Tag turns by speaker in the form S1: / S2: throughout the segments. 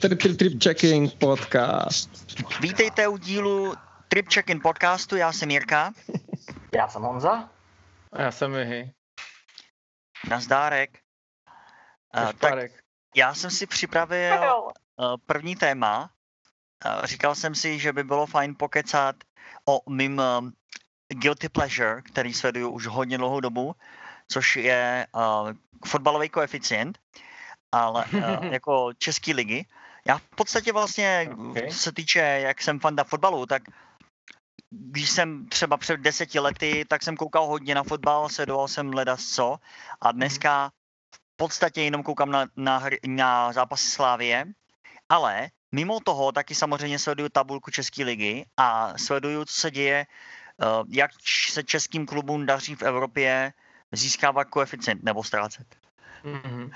S1: Trip, trip, trip checking podcast.
S2: Vítejte u dílu Trip Check-in podcastu, já jsem Jirka.
S3: Já jsem Honza.
S1: A já jsem Mihy.
S2: Nazdárek. Uh, tak já jsem si připravil uh, první téma. Říkal jsem si, že by bylo fajn pokecat o mým um, guilty pleasure, který sleduju už hodně dlouhou dobu, což je uh, fotbalový koeficient, ale uh, jako český ligy. Já v podstatě vlastně, okay. co se týče, jak jsem fanda fotbalu, tak když jsem třeba před deseti lety, tak jsem koukal hodně na fotbal, sledoval jsem leda co a mhm. dneska v podstatě jenom koukám na, na, hry, na zápasy Slávie, ale mimo toho taky samozřejmě sleduju tabulku České ligy a sleduju, co se děje, eh, jak se českým klubům daří v Evropě získávat koeficient nebo ztrácet. Mm-hmm.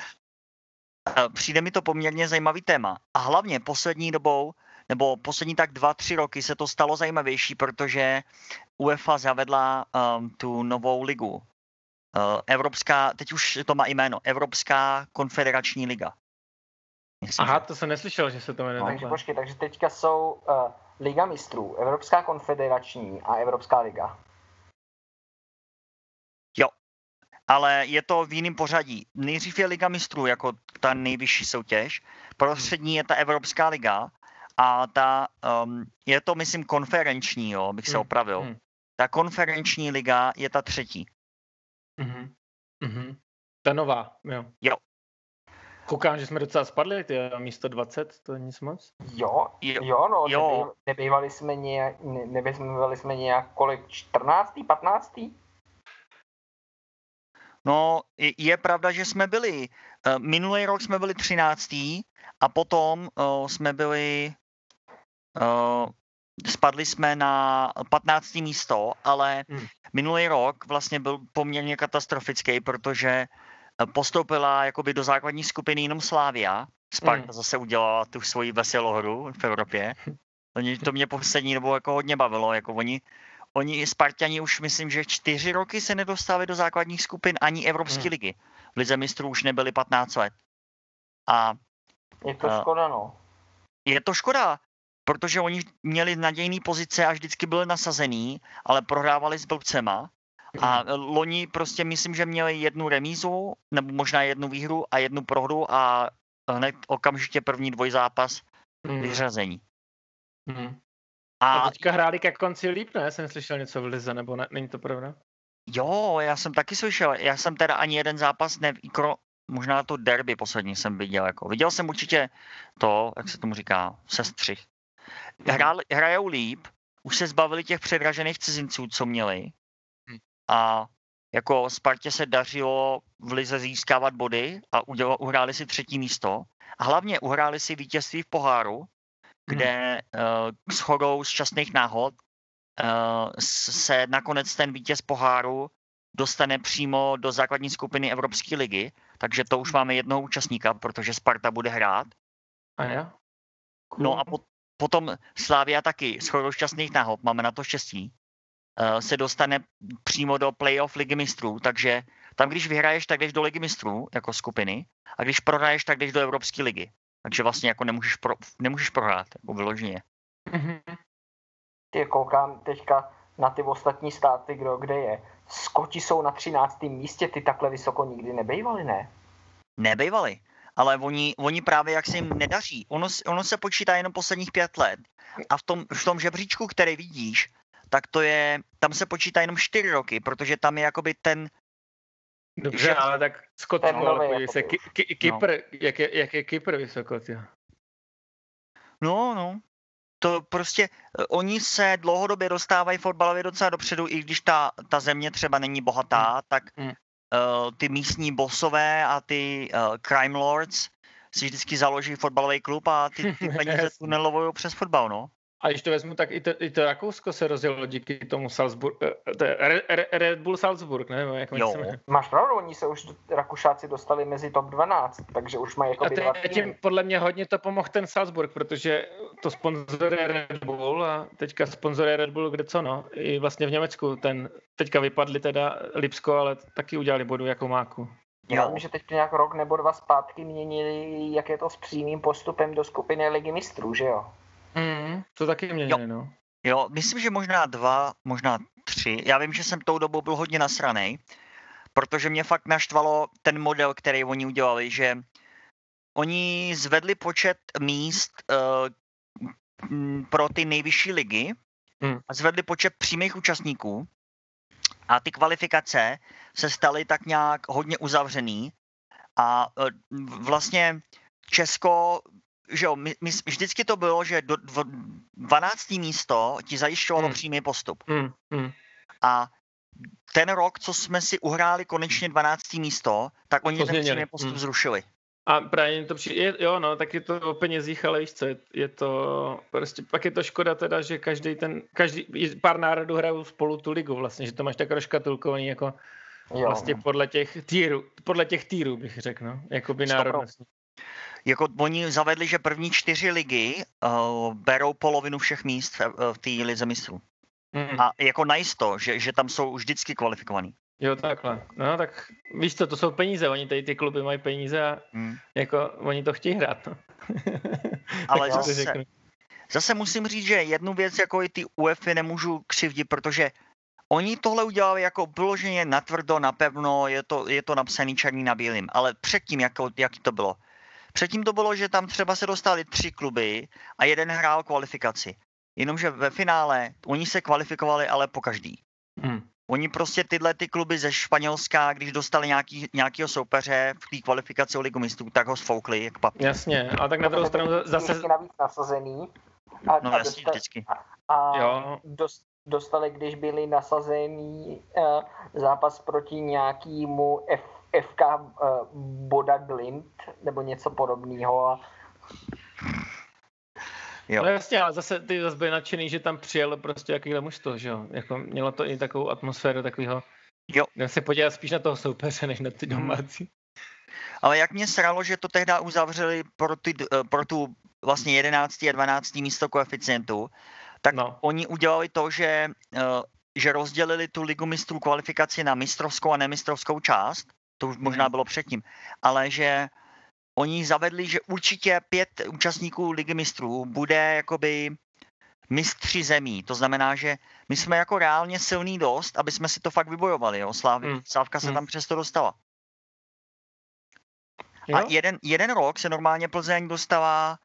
S2: Přijde mi to poměrně zajímavý téma. A hlavně poslední dobou, nebo poslední tak dva, tři roky se to stalo zajímavější, protože UEFA zavedla um, tu novou ligu. Uh, Evropská, teď už to má jméno, Evropská konfederační liga.
S1: Myslím, Aha, to jsem neslyšel, že se to jmenuje.
S3: No, takže počkej, takže teďka jsou uh, Liga mistrů, Evropská konfederační a Evropská liga.
S2: Jo, ale je to v jiném pořadí. Nejdřív je Liga mistrů jako ta nejvyšší soutěž, prostřední je ta Evropská liga a ta, um, je to myslím konferenční, jo, bych se hmm, opravil. Hmm. Ta konferenční liga je ta třetí.
S1: Mm-hmm. Mm-hmm. Ta nová, jo.
S2: Jo.
S1: Koukám, že jsme docela spadli, ty místo 20, to je nic moc.
S3: Jo, jo, no, jo. nebývali jsme nějak, nebývali jsme nějak kolik, 14. 15.
S2: No, je pravda, že jsme byli, eh, minulý rok jsme byli 13. a potom uh, jsme byli, uh, spadli jsme na 15. místo, ale hmm. minulý rok vlastně byl poměrně katastrofický, protože postoupila jakoby do základní skupiny jenom Slávia. Sparta hmm. zase udělala tu svoji veselou hru v Evropě. To mě poslední dobou jako hodně bavilo, jako oni oni Spartani už myslím, že čtyři roky se nedostali do základních skupin ani Evropské hmm. ligy. V Lize mistrů už nebyli 15 let. A,
S3: je to škoda, no.
S2: Je to škoda, protože oni měli nadějný pozice a vždycky byli nasazený, ale prohrávali s blbcema. A loni prostě myslím, že měli jednu remízu, nebo možná jednu výhru a jednu prohru a hned okamžitě první dvojzápas hmm. vyřazení.
S1: Hmm. A, a teďka hráli ke konci líp, ne? Jsem slyšel něco v Lize, nebo ne? Není to pravda?
S2: Jo, já jsem taky slyšel. Já jsem teda ani jeden zápas ne, možná to derby poslední jsem viděl. Jako. Viděl jsem určitě to, jak se tomu říká, sestřih. Mhm. Hrál, hrajou líp, už se zbavili těch předražených cizinců, co měli. A jako Spartě se dařilo v Lize získávat body a udělali, uhráli si třetí místo. A hlavně uhráli si vítězství v poháru, kde uh, s chodou šťastných náhod uh, se nakonec ten vítěz poháru dostane přímo do základní skupiny Evropské ligy, takže to už máme jednoho účastníka, protože Sparta bude hrát.
S1: A já?
S2: Cool. No a po, potom Slávia taky s chodou šťastných náhod, máme na to štěstí, se dostane přímo do playoff ligy mistrů, takže tam, když vyhraješ, tak jdeš do ligy mistrů jako skupiny a když prohraješ, tak jdeš do Evropské ligy. Takže vlastně jako nemůžeš, pro, nemůžeš prohrát, jako vyloženě.
S3: Mm-hmm. Ty koukám teďka na ty ostatní státy, kdo, kde je. Skoti jsou na 13. místě, ty takhle vysoko nikdy nebejvali, ne?
S2: Nebejvali, ale oni, oni právě jak se jim nedaří. Ono, ono se počítá jenom posledních pět let. A v tom, v tom žebříčku, který vidíš, tak to je, tam se počítá jenom čtyři roky, protože tam je jakoby ten
S1: Dobře, ale tak Skotsko, ale podívej se, Ky- Ky- Kypr, no. jak, je, jak je Kypr vysoko, tě?
S2: No, no. To prostě, eh, oni se dlouhodobě dostávají fotbalově docela dopředu, i když ta, ta země třeba není bohatá, hmm. tak hmm. Uh, ty místní bosové a ty uh, crime lords si vždycky založí fotbalový klub a ty, ty peníze tunelovují přes fotbal, no.
S1: A když to vezmu, tak i to, i to Rakousko se rozjelo díky tomu Salzburg, eh, to je Red Bull Salzburg, ne? Jak
S3: jo. Máš pravdu, oni se už Rakušáci dostali mezi top 12, takže už mají jako
S1: A teď tím podle mě hodně to pomohl ten Salzburg, protože to sponzoruje Red Bull a teďka sponzoruje Red Bull kde co no, i vlastně v Německu ten, teďka vypadli teda Lipsko, ale taky udělali bodu jako máku.
S3: Já vím, že teď nějak rok nebo dva zpátky měnili, jak je to s přímým postupem do skupiny ligy mistrů, že jo?
S1: Mm, to taky měnili, jo. no.
S2: Jo, myslím, že možná dva, možná tři. Já vím, že jsem tou dobou byl hodně nasranej, protože mě fakt naštvalo ten model, který oni udělali, že oni zvedli počet míst uh, pro ty nejvyšší ligy hmm. a zvedli počet přímých účastníků a ty kvalifikace se staly tak nějak hodně uzavřený a uh, vlastně Česko že jo, my, my, vždycky to bylo, že do, 12. místo ti zajišťovalo hmm. přímý postup. Hmm. Hmm. A ten rok, co jsme si uhráli konečně 12. místo, tak oni to ten přímý postup hmm. zrušili.
S1: A právě to přijde, jo, no, tak je to o penězích, ale víš co, je, je to, prostě pak je to škoda teda, že každý ten, každý, pár národů hrajou spolu tu ligu vlastně, že to máš tak rozkatulkovaný jako jo. vlastně podle těch týrů, podle těch týrů bych řekl, no, jako by národnostní
S2: jako oni zavedli, že první čtyři ligy uh, berou polovinu všech míst v, uh, v té lize mistrů. Mm. A jako najisto, že, že tam jsou vždycky kvalifikovaný.
S1: Jo, takhle. No tak víš co, to jsou peníze, oni tady ty kluby mají peníze a mm. jako oni to chtějí hrát. No.
S2: Ale zase, zase musím říct, že jednu věc jako i ty UEFI nemůžu křivdit, protože Oni tohle udělali jako vyloženě natvrdo, napevno, je to, je to napsaný černý na bílým, ale předtím, jako, jak to bylo. Předtím to bylo, že tam třeba se dostali tři kluby a jeden hrál kvalifikaci. Jenomže ve finále oni se kvalifikovali ale po každý. Hmm. Oni prostě tyhle ty kluby ze Španělska, když dostali nějaký, nějakého soupeře v té kvalifikaci o ligu mistrů, tak ho sfoukli jak papír.
S1: Jasně, a tak na druhou stranu zase...
S3: navíc nasazený.
S2: A, no a jasně, dostali, vždycky.
S3: A, a jo. Dost, dostali, když byli nasazený uh, zápas proti nějakému F FK uh, eh, Boda Glint nebo něco podobného. A...
S1: Jo. No jasně, ale zase ty zase byli nadšený, že tam přijel prostě jakýhle mužstvo, že jo? Jako mělo to i takovou atmosféru takového. Jo. Já se podívat spíš na toho soupeře, než na ty hmm. domácí. Hmm.
S2: Ale jak mě sralo, že to tehdy uzavřeli pro, ty, eh, pro tu vlastně 11. a 12. místo koeficientu, tak no. oni udělali to, že, eh, že rozdělili tu ligu mistrů kvalifikaci na mistrovskou a nemistrovskou část to už možná mhm. bylo předtím, ale že oni zavedli, že určitě pět účastníků Ligy mistrů bude jakoby mistři zemí. To znamená, že my jsme jako reálně silný dost, aby jsme si to fakt vybojovali. Jo? Slávy, hmm. Slávka se hmm. tam přesto dostala. Jo? A jeden, jeden rok se normálně Plzeň dostala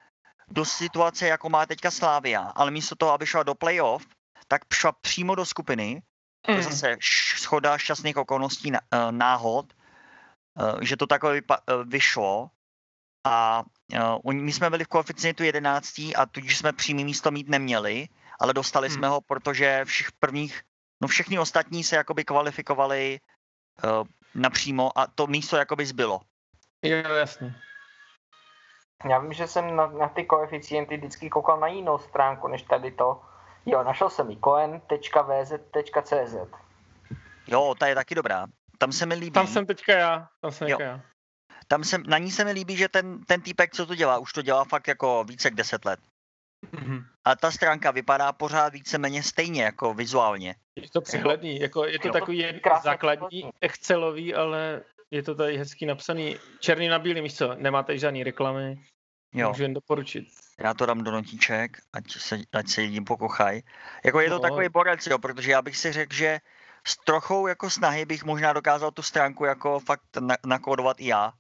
S2: do situace, jako má teďka Slávia, ale místo toho, aby šla do playoff, tak šla přímo do skupiny. To je hmm. zase schoda šťastných okolností, eh, náhod. Eh, že to takhle vypa- eh, vyšlo a uh, my jsme byli v koeficientu 11 a tudíž jsme přímý místo mít neměli, ale dostali hmm. jsme ho, protože všech prvních, no všechny ostatní se jakoby kvalifikovali uh, napřímo a to místo jakoby zbylo.
S1: Jo, jasně.
S3: Já vím, že jsem na, na ty koeficienty vždycky koukal na jinou stránku, než tady to. Jo, našel jsem ji coen.vz.cz.
S2: Jo, ta je taky dobrá tam se mi líbí.
S1: Tam jsem teďka já. Tam jsem teďka já.
S2: Tam se, na ní se mi líbí, že ten, ten týpek, co to dělá, už to dělá fakt jako více jak 10 let. Mm-hmm. A ta stránka vypadá pořád víceméně stejně, jako vizuálně.
S1: Je to přehledný, jako je to jo. takový základní Excelový, ale je to tady hezky napsaný černý na bílý, víš co, nemáte žádný reklamy, jo. můžu jen doporučit.
S2: Já to dám do notíček, ať se, ať se jedním pokochaj. Jako je to no. takový borec, jo, protože já bych si řekl, že s trochou jako snahy bych možná dokázal tu stránku jako fakt nakódovat i já.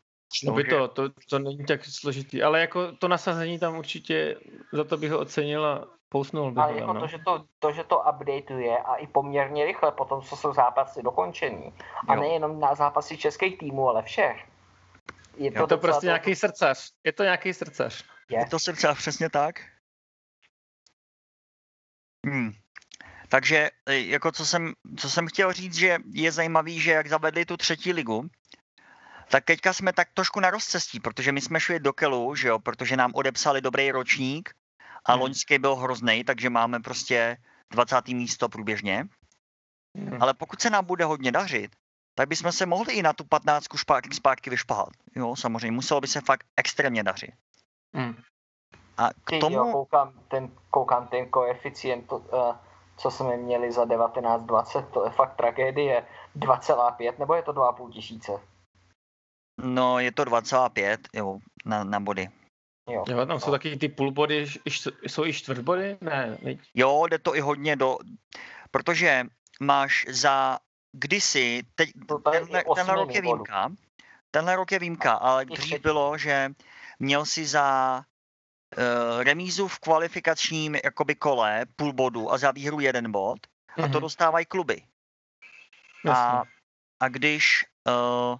S1: No by to, to, to není tak složitý, ale jako to nasazení tam určitě, za to bych ho ocenil a pousnul bych
S3: Ale jako no. to, že to, to, že to updateuje a i poměrně rychle potom, co jsou zápasy dokončený. A jo. nejenom na zápasy českých týmů, ale všech.
S1: Je to, jo, to prostě to... nějaký srdcař. Je to nějaký srdcař.
S2: Je, je to srdcař, přesně tak. Hmm. Takže e, jako co jsem, co jsem chtěl říct, že je zajímavý, že jak zavedli tu třetí ligu, tak teďka jsme tak trošku na rozcestí, protože my jsme šli do Kelu, že jo, protože nám odepsali dobrý ročník a hmm. loňský byl hrozný, takže máme prostě 20. místo průběžně. Hmm. Ale pokud se nám bude hodně dařit, tak bychom se mohli i na tu 15 zpátky, zpátky vyšpahat. Jo, samozřejmě, muselo by se fakt extrémně dařit. Hmm.
S3: A k tomu... Jo, koukám, ten, koukám ten koeficient, to, uh, co jsme měli za 1920, to je fakt tragédie. 2,5 nebo je to 2,5 tisíce?
S2: No, je to 2,5 jo, na, na body.
S1: Jo, jo tam jsou taky ty půlbody, jsou i čtvrtbody? Ne, ne.
S2: Jo, jde to i hodně do... Protože máš za kdysi, teď, tenhle, tenhle rok je výjimka, tenhle rok je výjimka, ale dřív bylo, že měl si za remízu v kvalifikačním jakoby kole půl bodu a za výhru jeden bod mm-hmm. a to mhm. dostávají kluby. A, a když uh,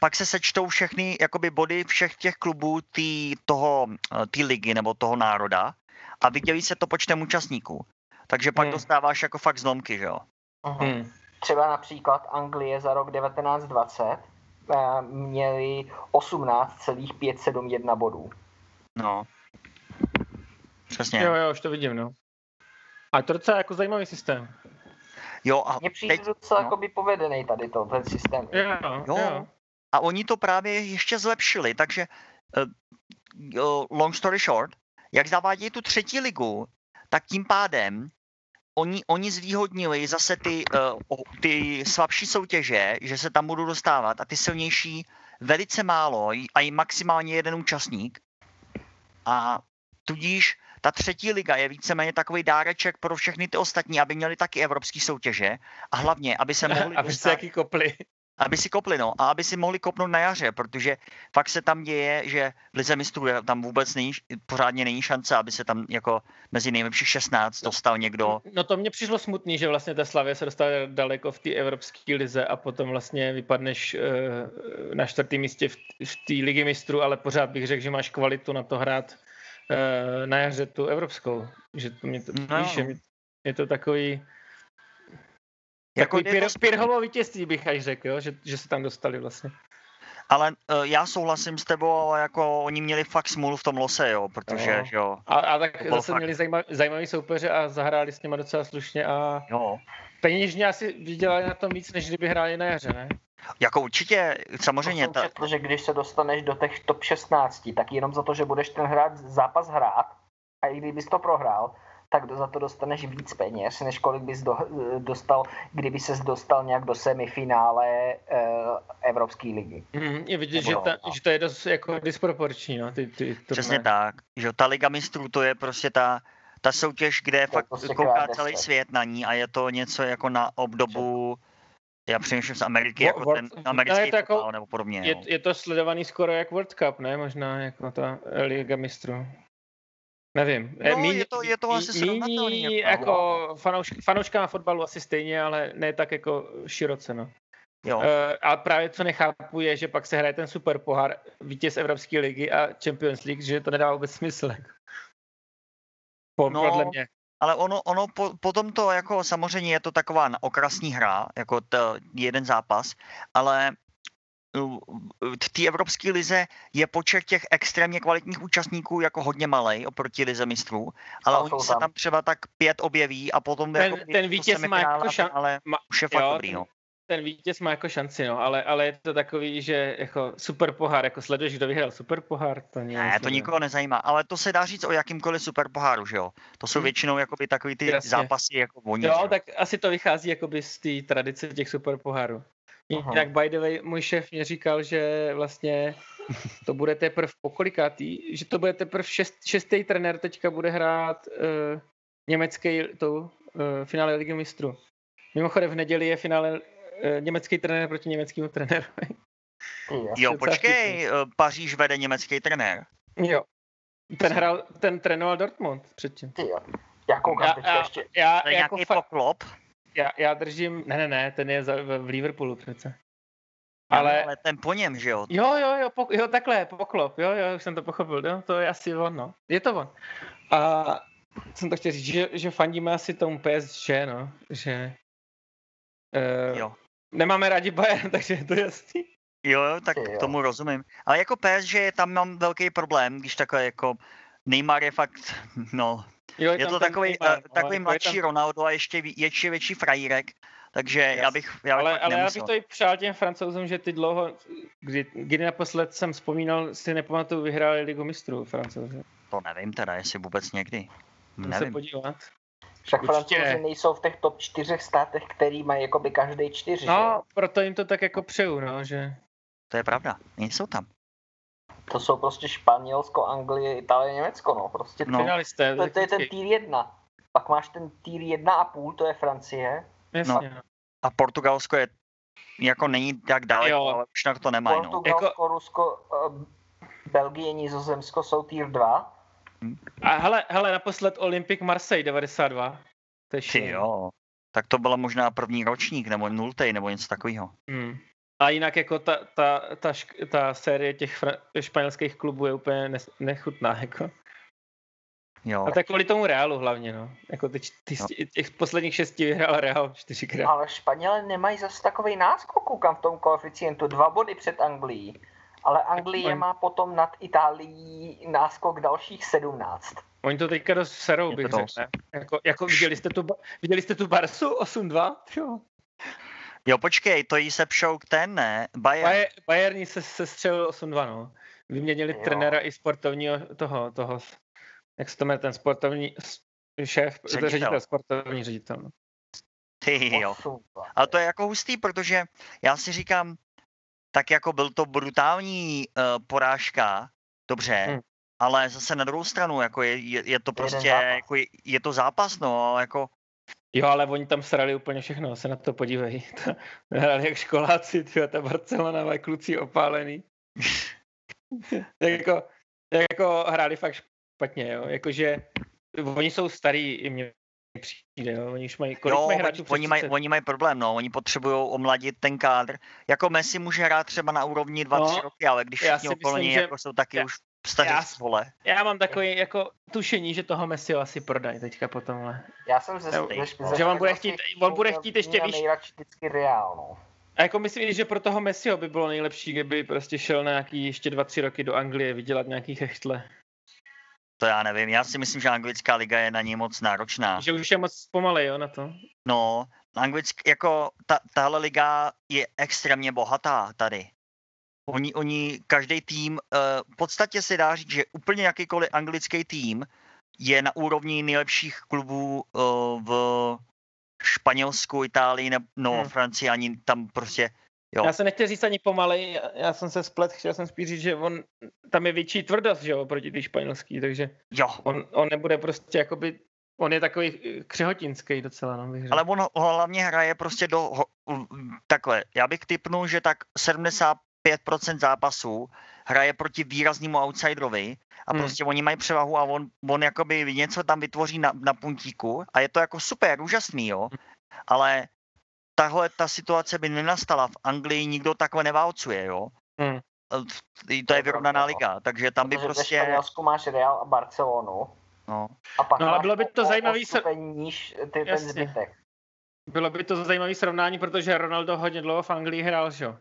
S2: pak se sečtou všechny jakoby body všech těch klubů tý, toho, eh, tý ligy nebo toho národa a vydělí se to počtem účastníků. Takže pak hmm. dostáváš jako fakt zlomky, že jo?
S3: Hmm. Třeba například Anglie za rok 1920 eh, měli 18,571 bodů.
S2: No. Přesně.
S1: Jo, jo, už to vidím, no. A to je docela jako zajímavý systém.
S2: Jo, a
S3: Mně přijde teď, docela no. povedený tady to, ten systém.
S1: Jo, jo. jo.
S2: A oni to právě ještě zlepšili, takže uh, long story short, jak zavádějí tu třetí ligu, tak tím pádem oni, oni zvýhodnili zase ty, uh, ty slabší soutěže, že se tam budou dostávat a ty silnější velice málo a i maximálně jeden účastník. A tudíž ta třetí liga je víceméně takový dáreček pro všechny ty ostatní, aby měli taky evropské soutěže a hlavně, aby se mohli
S1: aby se jaký kopli
S2: aby si kopli, no, a aby si mohli kopnout na jaře, protože fakt se tam děje, že v Lize mistrů tam vůbec není, pořádně není šance, aby se tam jako mezi nejlepších 16 dostal někdo.
S1: No to mě přišlo smutný, že vlastně ta Slavě se dostala daleko v té evropské lize a potom vlastně vypadneš uh, na čtvrtém místě v, té ligy mistrů, ale pořád bych řekl, že máš kvalitu na to hrát na jaře tu evropskou. Že to mě to, no. víš, že mě, je to takový jako Takový to... Pirhovo vítězství bych až řekl, jo? Že, že se tam dostali vlastně.
S2: Ale uh, já souhlasím s tebou, ale jako oni měli fakt smůlu v tom lose, jo, protože,
S1: no.
S2: jo.
S1: A, a tak zase fakt... měli zajímavý, zajímavý soupeře a zahráli s nimi docela slušně a
S2: jo.
S1: peněžně asi vydělali na tom víc, než kdyby hráli na jaře, ne?
S2: Jako určitě, samozřejmě.
S3: To četl, že když se dostaneš do těch top 16, tak jenom za to, že budeš ten hrát, zápas hrát, a i kdybys to prohrál, tak za to dostaneš víc peněz, než kolik bys do, dostal, kdyby ses dostal nějak do semifinále uh, Evropské ligy.
S1: Mm, je vidět, že, ta, že to je dost jako disproporční. No, ty, ty,
S2: to Přesně ne. tak, že ta Liga mistrů to je prostě ta, ta soutěž, kde to fakt prostě kouká celý svět na ní a je to něco jako na obdobu já přemýšlím z Ameriky, jako World, ten americký no je to jako, nebo podobně.
S1: Je, je to sledovaný skoro jak World Cup, ne? Možná jako ta Liga mistrů. Nevím.
S2: No, Míň, je to, je to asi srovnatelný.
S1: Jako, jako fanouš, fanouška fotbalu asi stejně, ale ne tak jako široce, no.
S2: Jo. Uh,
S1: a právě co nechápu je, že pak se hraje ten super pohár, vítěz Evropské ligy a Champions League, že to nedává vůbec smysl. Jako. Po, no, podle mě.
S2: Ale ono, ono po, potom to jako samozřejmě je to taková okrasní hra, jako to jeden zápas, ale v té evropské lize je počet těch extrémně kvalitních účastníků jako hodně malý oproti lize mistrů, ale oni se tam třeba tak pět objeví a potom
S1: ten, jako, ten vítěz má jako šan...
S2: ale už je fakt jo, dobrý, no.
S1: Ten vítěz má jako šanci, no, ale, ale je to takový, že jako super pohár, jako sleduješ, kdo vyhrál super pohár, to
S2: Ne, to nikoho nezajímá, ale to se dá říct o jakýmkoliv super poháru, že jo? To jsou hmm. většinou jakoby takový ty Jasně. zápasy jako oni.
S1: Jo, tak asi to vychází jakoby z té tradice těch super pohárů. Jinak by the way, můj šéf mě říkal, že vlastně to bude teprve pokolikátý, že to bude teprve šest, šestý trenér teďka bude hrát uh, německý to uh, finále ligy mistrů. Mimochodem v neděli je finále německý trenér proti německému trenérovi.
S2: Jo, počkej, Paříž vede německý trenér.
S1: Jo. Ten hrál, ten trénoval Dortmund předtím.
S3: Jo. Já koukám já, ještě.
S2: Já, to je jako nějaký fa- poklop?
S1: já, já držím, ne, ne, ne, ten je za, v, v Liverpoolu přece.
S2: Ale, ale ten po něm, že jo?
S1: Jo, jo, jo, po, jo, takhle, poklop, jo, jo, už jsem to pochopil, jo, to je asi on, no. Je to on. A jsem to chtěl říct, že, že fandíme asi tomu PSG, no, že uh, jo. Nemáme rádi Bayern, takže je to jasný.
S2: Jo, tak jo. tomu rozumím. Ale jako PSG tam mám velký problém, když takhle jako Neymar je fakt, no, jo, je, je to takový, Neymar, uh, takový mladší tam... Ronaldo a ještě, ještě větší frajírek, takže yes. já bych, já bych
S1: ale, ale já bych to i přál těm francouzům, že ty dlouho, kdy, kdy naposled jsem vzpomínal, si nepamatuju, vyhráli ligu mistrů francouzi.
S2: To nevím teda, jestli vůbec někdy.
S1: Nevím. se podívat.
S3: Však Určitě. francouzi nejsou v těch top čtyřech státech, který mají jako by každý čtyři,
S1: No, že? proto jim to tak jako přeju, no, že...
S2: To je pravda, nejsou tam.
S3: To jsou prostě Španělsko, Anglie, Itálie, Německo, no. Prostě
S1: no. Finalisté,
S3: to, to, je ten tier 1. Pak máš ten tier 1 a půl, to je Francie.
S1: Jasně. No.
S2: A Portugalsko je jako není tak daleko, ale už na to nemají.
S3: No. Portugalsko, jako... Rusko, uh, Belgie, Nizozemsko jsou tier 2.
S1: A hele, hele, naposled Olympic Marseille 92.
S2: To je Ty jo. Tak to byla možná první ročník, nebo nultej, nebo něco takového.
S1: Hmm. A jinak jako ta, ta, ta, ta série těch španělských klubů je úplně nechutná. Jako.
S2: Jo.
S1: A tak kvůli tomu Reálu hlavně, no. Jako ty, ty, no. těch posledních šesti vyhrál Real čtyřikrát.
S3: Ale Španělé nemají zase takový náskok, koukám v tom koeficientu, dva body před Anglií. Ale Anglie on... má potom nad Itálií náskok dalších 17.
S1: Oni to teďka dost serou, bych řekl. Jako, jako viděli, jste tu, viděli jste tu Barsu 8-2? Jo.
S2: Jo, počkej, to jí se pšouk ten, ne? Bayern. Bayern,
S1: Bayern se, se střelil 8-2, no. Vyměnili jo. trenéra i sportovního toho, toho, jak se to jmenuje, ten sportovní šéf, ředitel, ředitel sportovní ředitel. No.
S2: Ty jo. Ale to je jako hustý, protože já si říkám, tak jako byl to brutální uh, porážka, dobře, hmm. ale zase na druhou stranu, jako je, je, je to prostě, jako je, je to zápas, no, jako
S1: Jo, ale oni tam srali úplně všechno, se na to podívej. Hrali jak školáci, tyjo, ta Barcelona má kluci opálený. jako, jako hráli fakt špatně, jo. Jakože oni jsou starý, i mě přijde, jo. Oni už mají, kolik
S2: jo,
S1: mají
S2: hráčů oni, mají, oni mají problém, no. Oni potřebují omladit ten kádr. Jako Messi může hrát třeba na úrovni 2-3 no, roky, ale když všichni okolo něj jako jsou taky já, už stařic, vole.
S1: Já mám takový jako tušení, že toho Messiho asi prodají teďka po tomhle.
S3: Já jsem ze,
S1: ze, ze Že on bude chtít, on bude chtít ještě víš.
S3: vždycky reál, no.
S1: A jako myslím, že pro toho Messiho by bylo nejlepší, kdyby prostě šel na nějaký ještě dva, tři roky do Anglie vydělat nějaký chechtle.
S2: To já nevím, já si myslím, že anglická liga je na ní moc náročná.
S1: Že už je moc pomalej, jo, na to?
S2: No, anglick, jako ta, tahle liga je extrémně bohatá tady. Oni, oni každý tým, uh, v podstatě se dá říct, že úplně jakýkoliv anglický tým je na úrovni nejlepších klubů uh, v Španělsku, Itálii, ne, no hmm. Francii, ani tam prostě Jo.
S1: Já se nechci říct ani pomalej, já jsem se splet, chtěl jsem spíš říct, že on, tam je větší tvrdost, že jo, proti té španělský, takže
S2: jo.
S1: On, on nebude prostě jakoby, on je takový křehotinský docela, no, bych
S2: Ale on hlavně hraje prostě do, takhle, já bych typnul, že tak 75% zápasů hraje proti výraznému outsiderovi a hmm. prostě oni mají převahu a on, on jakoby něco tam vytvoří na, na puntíku a je to jako super, úžasný, jo. Hmm. Ale tahle ta situace by nenastala. V Anglii nikdo takhle neválcuje, jo. Hmm. To je vyrovnaná liga, takže tam by Protože prostě...
S3: Ve Španělsku máš Real a Barcelonu.
S2: No.
S3: A pak
S1: no, ale bylo by to zajímavý...
S3: Se... níž ty, ten zbytek.
S1: Bylo by to zajímavý srovnání, protože Ronaldo hodně dlouho v Anglii hrál, že jo?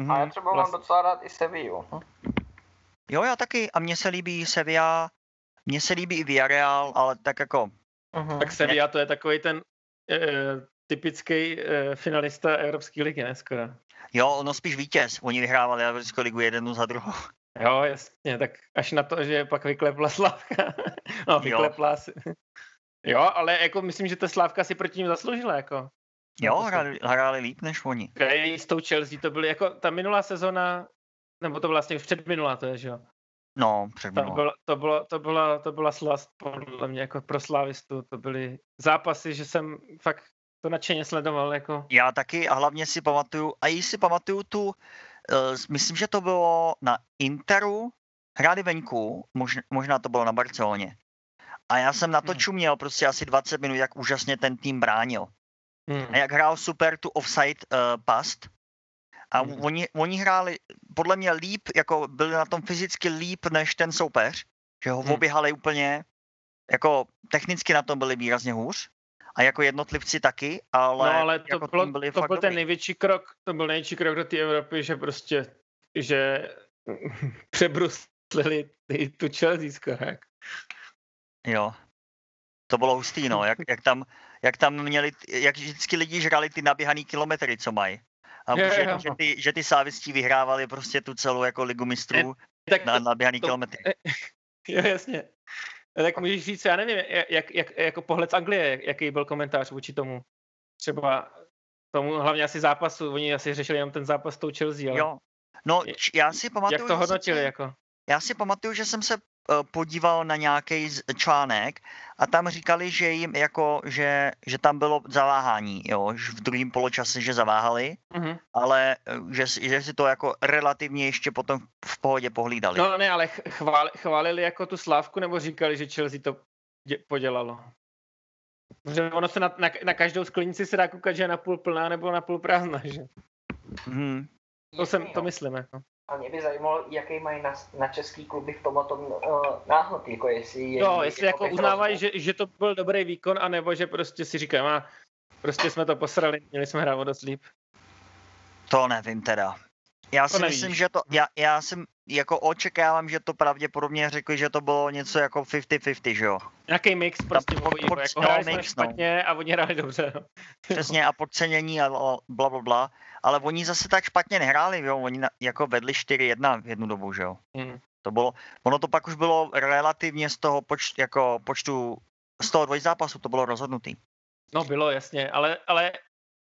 S3: Mm-hmm. A já třeba Vlast... mám docela rád i Sevillu. Hm?
S2: Jo, já taky. A mně se líbí Sevilla, mně se líbí i Villarreal, ale tak jako...
S1: Uh-huh. Tak Sevilla to je takový ten eh, typický uh, finalista Evropské ligy, ne skoro.
S2: Jo, ono spíš vítěz. Oni vyhrávali Evropskou ligu jeden za druhou.
S1: Jo, jasně, tak až na to, že pak vyklepla Slavka. no, vyklepla si. Jo, ale jako myslím, že ta Slávka si proti ním zasloužila, jako.
S2: Jo, hráli, hráli líp než oni.
S1: S tou Chelsea to byly, jako ta minulá sezona, nebo to vlastně už předminulá, to je, že jo?
S2: No, předminulá.
S1: To, bylo, to, bylo, to, byla, to byla slast podle mě jako pro slávistu, to byly zápasy, že jsem fakt to nadšeně sledoval. Jako.
S2: Já taky a hlavně si pamatuju, a i si pamatuju tu, uh, myslím, že to bylo na Interu, hráli venku, možná, možná to bylo na Barceloně. A já jsem na to hmm. čuměl prostě asi 20 minut, jak úžasně ten tým bránil. Hmm. A jak hrál super tu offside uh, past. A hmm. oni, oni hráli podle mě líp, jako byli na tom fyzicky líp než ten soupeř, že ho hmm. oběhali úplně, jako technicky na tom byli výrazně hůř a jako jednotlivci taky, ale,
S1: no, ale to,
S2: jako
S1: bylo, byli to byl ten největší krok, to byl největší krok do té Evropy, že prostě, že přebrusli vystřelili tu Chelsea skoro.
S2: Jo. To bylo hustý, no, jak, jak, tam, jak tam měli, jak vždycky lidi žrali ty naběhaný kilometry, co mají. A je, že, je, že, ty, že ty sávistí vyhrávali prostě tu celou jako ligu mistrů tak na naběhaný to, kilometry.
S1: Jo, jasně. Tak můžeš říct, já nevím, jak, jak, jako pohled z Anglie, jaký byl komentář vůči tomu. Třeba tomu hlavně asi zápasu, oni asi řešili jenom ten zápas s tou Chelsea, ale...
S2: Jo, no já si pamatuju...
S1: Jak to hodnotili, jako?
S2: Já si pamatuju, že jsem se podíval na nějaký článek a tam říkali, že jim jako, že, že tam bylo zaváhání, jo, že v druhém poločase, že zaváhali, mm-hmm. ale eh, že, že si to jako relativně ještě potom v pohodě pohlídali.
S1: No ne, ale chvál, chválili jako tu slávku nebo říkali, že Chelsea to podělalo? Protože ono se na, na, na každou sklenici se dá koukat, že je na půl plná nebo na půl prázdná, že? Mm. To, jsem, to myslím, jako.
S3: A mě by zajímalo, jaký mají na, na český kluby v tomhle tom uh, náhled, jako jestli... Je,
S1: no, jestli jako, jako uznávají, že, že to byl dobrý výkon, anebo že prostě si říkají, a prostě jsme to posrali, měli jsme hrát dost líp.
S2: To nevím teda. Já si myslím, že to, já, já jsem jako očekávám, že to pravděpodobně řekli, že to bylo něco jako 50-50, že jo?
S1: Nějaký mix prostě, po, po, jako no, hráli mix, no. špatně no. a oni hráli dobře. No.
S2: Přesně a podcenění a bla, bla, bla ale oni zase tak špatně nehráli, jo? oni na, jako vedli 4-1 v jednu dobu, že jo. Mm. To bylo, ono to pak už bylo relativně z toho poč, jako počtu, z toho dvojzápasu to bylo rozhodnutý.
S1: No bylo, jasně, ale, ale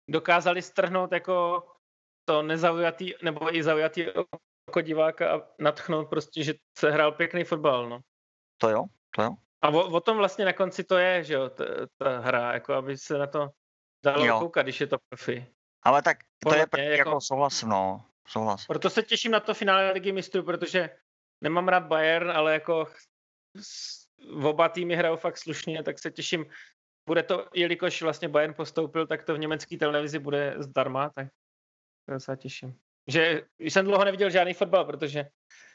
S1: dokázali strhnout jako to nezaujatý, nebo i zaujatý jako diváka a natchnout prostě, že se hrál pěkný fotbal, no.
S2: To jo, to jo.
S1: A o, o tom vlastně na konci to je, že jo, ta, ta hra, jako aby se na to dalo jo. koukat, když je to profi.
S2: Ale tak to je pr- jako, jako souhlas, no. Souhlas.
S1: Proto se těším na to finále ligy mistrů, protože nemám rád Bayern, ale jako v oba týmy hrajou fakt slušně, tak se těším. Bude to, jelikož vlastně Bayern postoupil, tak to v německé televizi bude zdarma, tak to se těším. Že jsem dlouho neviděl žádný fotbal, protože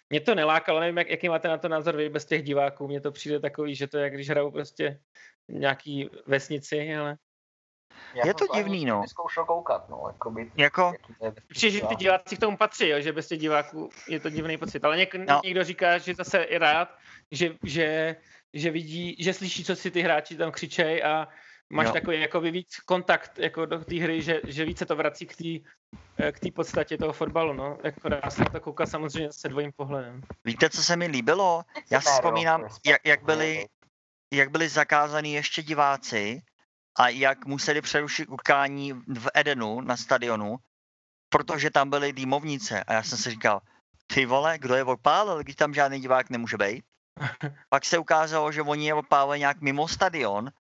S1: mě to nelákalo, nevím, jak, jaký máte na to názor vy bez těch diváků, mně to přijde takový, že to je, jak když hrajou prostě nějaký vesnici, ale
S2: já je to divný, no.
S3: Zkoušel koukat, no,
S2: jakoby, jako...
S1: Určitě, že ty diváci k tomu patří, jo, že bez těch diváků je to divný pocit, ale něk, no. někdo říká, že zase je rád, že, že, že vidí, že slyší, co si ty hráči tam křičej a máš jo. takový jako víc kontakt jako do té hry, že, že více to vrací k té k té podstatě toho fotbalu, no. Jako dá se na to koukat samozřejmě se dvojím pohledem.
S2: Víte, co se mi líbilo? Já si vzpomínám, jak, jak byli, jak byli zakázaní ještě diváci a jak museli přerušit utkání v Edenu na stadionu, protože tam byly dýmovnice. A já jsem si říkal, ty vole, kdo je odpálil, když tam žádný divák nemůže být. Pak se ukázalo, že oni je odpálili nějak mimo stadion.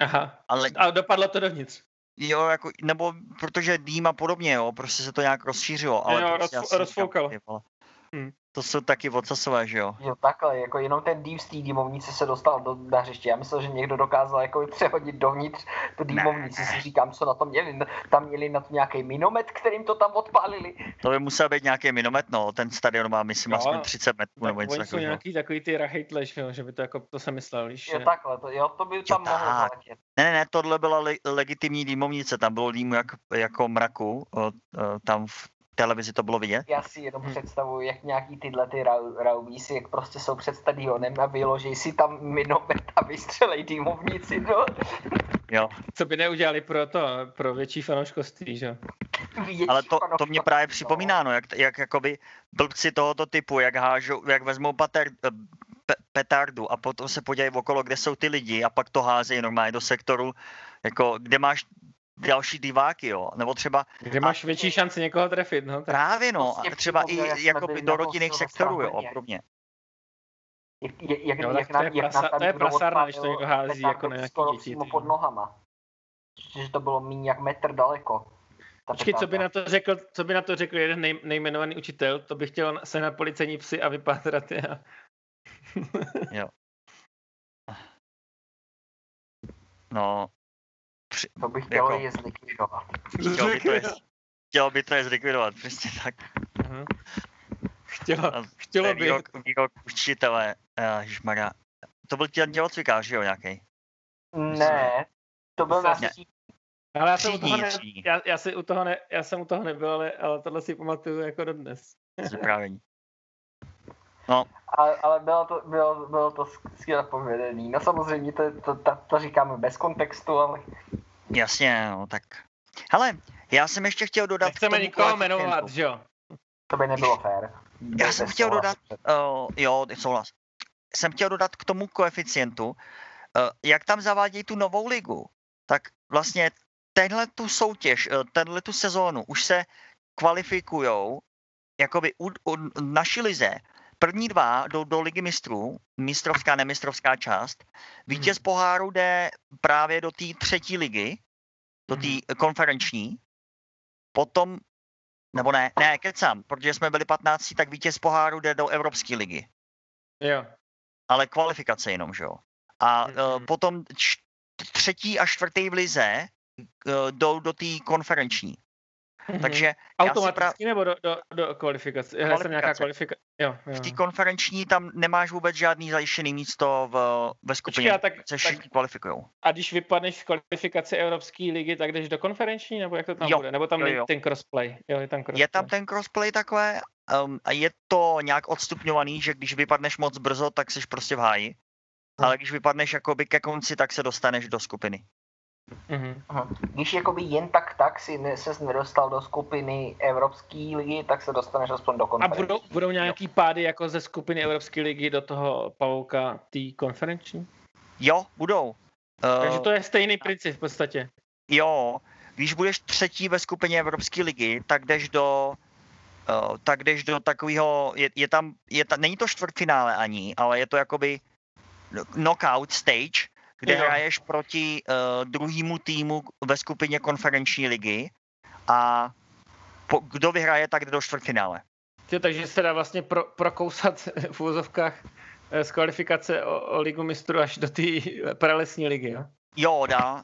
S1: Aha, ale... a dopadlo to dovnitř.
S2: Jo, jako, nebo protože dým a podobně, jo, prostě se to nějak rozšířilo. Ale
S1: jo,
S2: prostě
S1: roz, rozfoukalo.
S2: Hmm. To jsou taky ocasové, že jo?
S3: Jo, takhle, jako jenom ten dým z té dýmovnice se dostal do, na hřiště. Já myslel, že někdo dokázal jako přehodit dovnitř tu dýmovnici. Si říkám, co na to měli. Tam měli na to nějaký minomet, kterým to tam odpálili.
S2: To by musel být nějaký minomet, no. Ten stadion má, myslím, no, aspoň 30 metrů nebo něco
S1: takového. nějaký takový ty rahejtle, že by to jako, to se myslel, víš.
S3: Jo, takhle, to, jo, to by tam jo, mohlo.
S2: Ne, ne, ne, tohle byla le- legitimní dýmovnice, tam bylo dýmu jak, jako mraku, o, o, tam v televizi to bylo vidět?
S3: Já si jenom hmm. představuji, jak nějaký tyhle ty raubísi, jak prostě jsou před stadionem a vyloží si tam minomet a vystřelej dýmovnici, no.
S2: Jo.
S1: Co by neudělali pro to, pro větší fanouškoství, že?
S2: Větší Ale to, to mě právě připomíná, no, jak, jak jakoby blbci tohoto typu, jak hážou, jak vezmou pater, eh, pe, petardu a potom se podívají okolo, kde jsou ty lidi a pak to házejí normálně do sektoru, jako, kde máš další diváky, jo. Nebo třeba...
S1: Kde máš a, větší šanci někoho trefit, no. Tak.
S2: Právě, no. A třeba i jako do rodinných sektorů, jo, podobně.
S3: Jak, jak, no, jak, to, je
S1: prasa, to je prasárna, když to někdo hází jako na nějaký děti.
S3: pod nohama. Že to bylo méně jak metr daleko.
S1: Počkej, co by na to řekl, co by na to řekl jeden nej, nejmenovaný učitel, to by chtěl se na policejní psy a vypátrat je.
S2: jo. No,
S3: při, to bych chtěl jako, je zlikvidovat.
S2: Chtěl by to je, chtěl by to je zlikvidovat, přesně tak.
S1: Uh-huh. Chtělo, chtělo by. Výrok,
S2: výrok učitele, ježmarja. To byl těl tělocvikář, že jo, nějaký?
S3: Ne, to byl na
S1: ale já jsem, u toho ne, já, já, si u toho ne, já jsem u toho nebyl, ale, ale tohle si pamatuju jako dodnes.
S2: Vyprávění. No.
S3: Ale, ale bylo to, bylo, bylo to skvěle povedený. No samozřejmě to, to, to, to říkáme bez kontextu, ale...
S2: Jasně, no tak. Hele, já jsem ještě chtěl dodat...
S1: Nechceme nikoho jmenovat, že jo?
S3: To by nebylo fér.
S2: Já jsem chtěl dodat, uh, jo, souhlas. Jsem chtěl dodat k tomu koeficientu, uh, jak tam zavádějí tu novou ligu, tak vlastně tenhle tu soutěž, uh, tenhle tu sezónu už se kvalifikujou jakoby u, u naší lize první dva do, do ligy mistrů, mistrovská, nemistrovská část. Vítěz hmm. poháru jde právě do té třetí ligy, do té hmm. konferenční. Potom, nebo ne, ne, kecám, protože jsme byli 15, tak vítěz poháru jde do Evropské ligy.
S1: Jo.
S2: Ale kvalifikace jenom, že jo. A hmm. uh, potom třetí a čtvrtý v lize uh, jdou do té konferenční.
S1: Mm-hmm. Takže Automaticky pra... nebo do, do, do kvalifikace? kvalifikace. Jsem nějaká kvalifikace. Jo, jo.
S2: V té konferenční tam nemáš vůbec žádný zajištěný místo v, ve skupině, Počkej, tak, se všichni kvalifikují.
S1: A když vypadneš z kvalifikace Evropské ligy, tak jdeš do konferenční, nebo jak to tam jo, bude? Nebo tam je ten crossplay? Jo, je, tam crossplay.
S2: je tam ten crossplay takové um, a je to nějak odstupňovaný, že když vypadneš moc brzo, tak jsi prostě v háji. Hmm. Ale když vypadneš jakoby ke konci, tak se dostaneš do skupiny.
S3: Mm-hmm. Když jakoby jen tak tak si ne, ses nedostal do skupiny Evropské ligy, tak se dostaneš aspoň do konferenční.
S1: A budou, budou nějaký pády jako ze skupiny Evropské ligy do toho pavouka té konferenční?
S2: Jo, budou.
S1: Takže to je stejný princip v podstatě.
S2: Jo, když budeš třetí ve skupině Evropské ligy, tak jdeš do uh, tak jdeš do takového, je, je tam, je ta, není to čtvrtfinále ani, ale je to jakoby knockout stage, kde jo. hraješ proti uh, druhému týmu ve skupině konferenční ligy a po, kdo vyhraje, tak jde do čtvrtfinále.
S1: Jo, takže se dá vlastně pro, prokousat v úzovkách eh, z kvalifikace o, o ligu mistrů až do té pralesní ligy, jo?
S2: Jo, dá.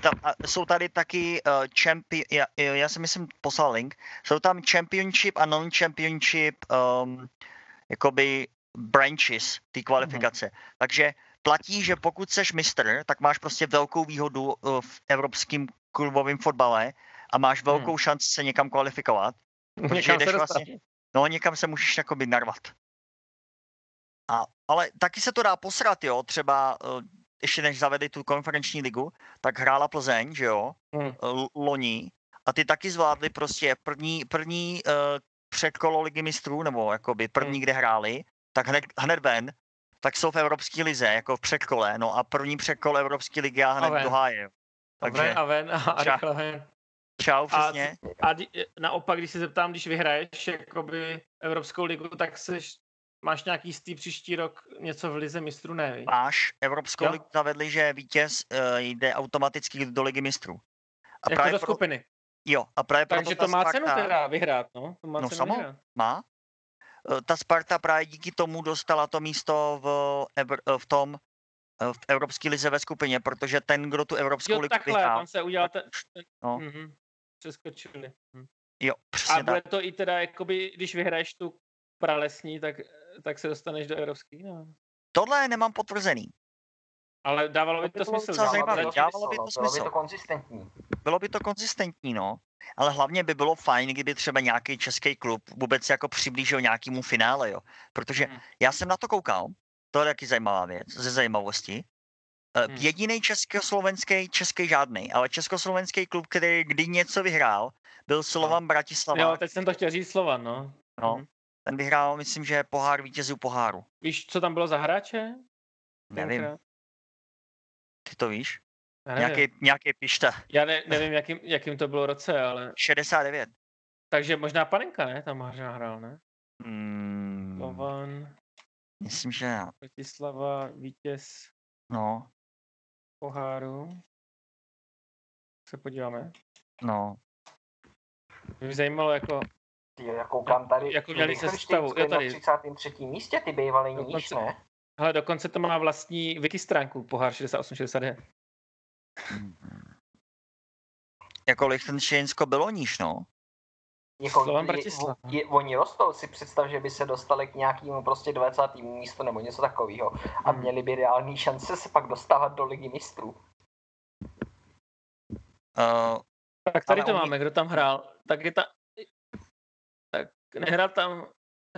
S2: Ta, a jsou tady taky uh, champion, já, já si myslím, poslal link, jsou tam championship a non-championship um, jakoby branches té kvalifikace. Mm-hmm. Takže platí, že pokud seš mistr, tak máš prostě velkou výhodu eh, v evropském klubovém fotbale a máš hmm. velkou hmm. šanci se někam kvalifikovat.
S1: Někam se vlastně,
S2: no, někam se můžeš jakoby narvat. A, ale taky se to dá posrat, jo, třeba uh, ještě než zavedli tu konferenční ligu, tak hrála Plzeň, že jo, hmm. L- loni, a ty taky zvládli prostě první, první uh, předkolo ligy mistrů, nebo jakoby první, hmm. kde hráli, tak hned, hned ven tak jsou v Evropské lize, jako v předkole, no a první předkole Evropské ligy já hned do háje.
S1: Takže a ven a, a rychle ven.
S2: Čau, přesně.
S1: A, a naopak, když se zeptám, když vyhraješ jakoby Evropskou ligu, tak seš, máš nějaký jistý příští rok něco v lize mistrů, ne?
S2: Máš. Evropskou jo? ligu zavedli, že vítěz uh, jde automaticky do ligy mistrů.
S1: A jako právě do skupiny. Pro...
S2: Jo, a právě
S1: Takže to má Sparta... cenu teda vyhrát, no? To má
S2: no samo, vyhrát. má. Eh, ta Sparta právě díky tomu dostala to místo v, eh, v tom eh, v Evropské lize ve skupině, protože ten, kdo tu Evropskou jo, ligu
S1: takhle, vyhrál, tam se udělal ten, ten no. mm-hmm, přeskočili. Hm.
S2: Jo, přesně
S1: A bude tak. to i teda, jakoby, když vyhraješ tu pralesní, tak, tak se dostaneš do Evropské? No.
S2: Tohle nemám potvrzený.
S1: Ale dávalo by to, to smysl.
S2: Dávalo by to
S3: smysl. Bylo by to konzistentní.
S2: Bylo by to konzistentní, no ale hlavně by bylo fajn, kdyby třeba nějaký český klub vůbec jako přiblížil nějakému finále, jo. Protože hmm. já jsem na to koukal, to je taky zajímavá věc, ze zajímavosti. Eh, hmm. Jediný československý, český žádný, ale československý klub, který kdy něco vyhrál, byl Slovan no. Bratislava.
S1: Jo, teď jsem to chtěl říct Slovan, no.
S2: No, hmm. ten vyhrál, myslím, že pohár vítězů poháru.
S1: Víš, co tam bylo za hráče?
S2: Nevím. Ty to víš? Nějaký, nějaký pišta.
S1: Já ne, nevím, jakým, jakým to bylo roce, ale...
S2: 69.
S1: Takže možná Panenka, ne? Tam možná hrál, ne?
S2: Hmm.
S1: Slovan.
S2: Myslím, že jo.
S1: Bratislava, vítěz.
S2: No.
S1: Poháru. Se podíváme.
S2: No.
S1: Mě zajímalo, jako...
S3: Ty, já koukám tady.
S1: Jako měli se stavu. Jo, tady.
S3: Na 33. místě ty bývaly níž, ne?
S1: Hele, dokonce to má vlastní wiki stránku, pohár 68-69.
S2: Mm-hmm. Jako Lichtensteinsko bylo níž, no.
S3: Jako, Slovan je, oni rostou, si představ, že by se dostali k nějakému prostě 20. místu nebo něco takového a hmm. měli by reální šance se pak dostávat do ligy mistrů.
S2: Uh,
S1: tak tady to oni... máme, kdo tam hrál. Tak je ta... Tak nehrál tam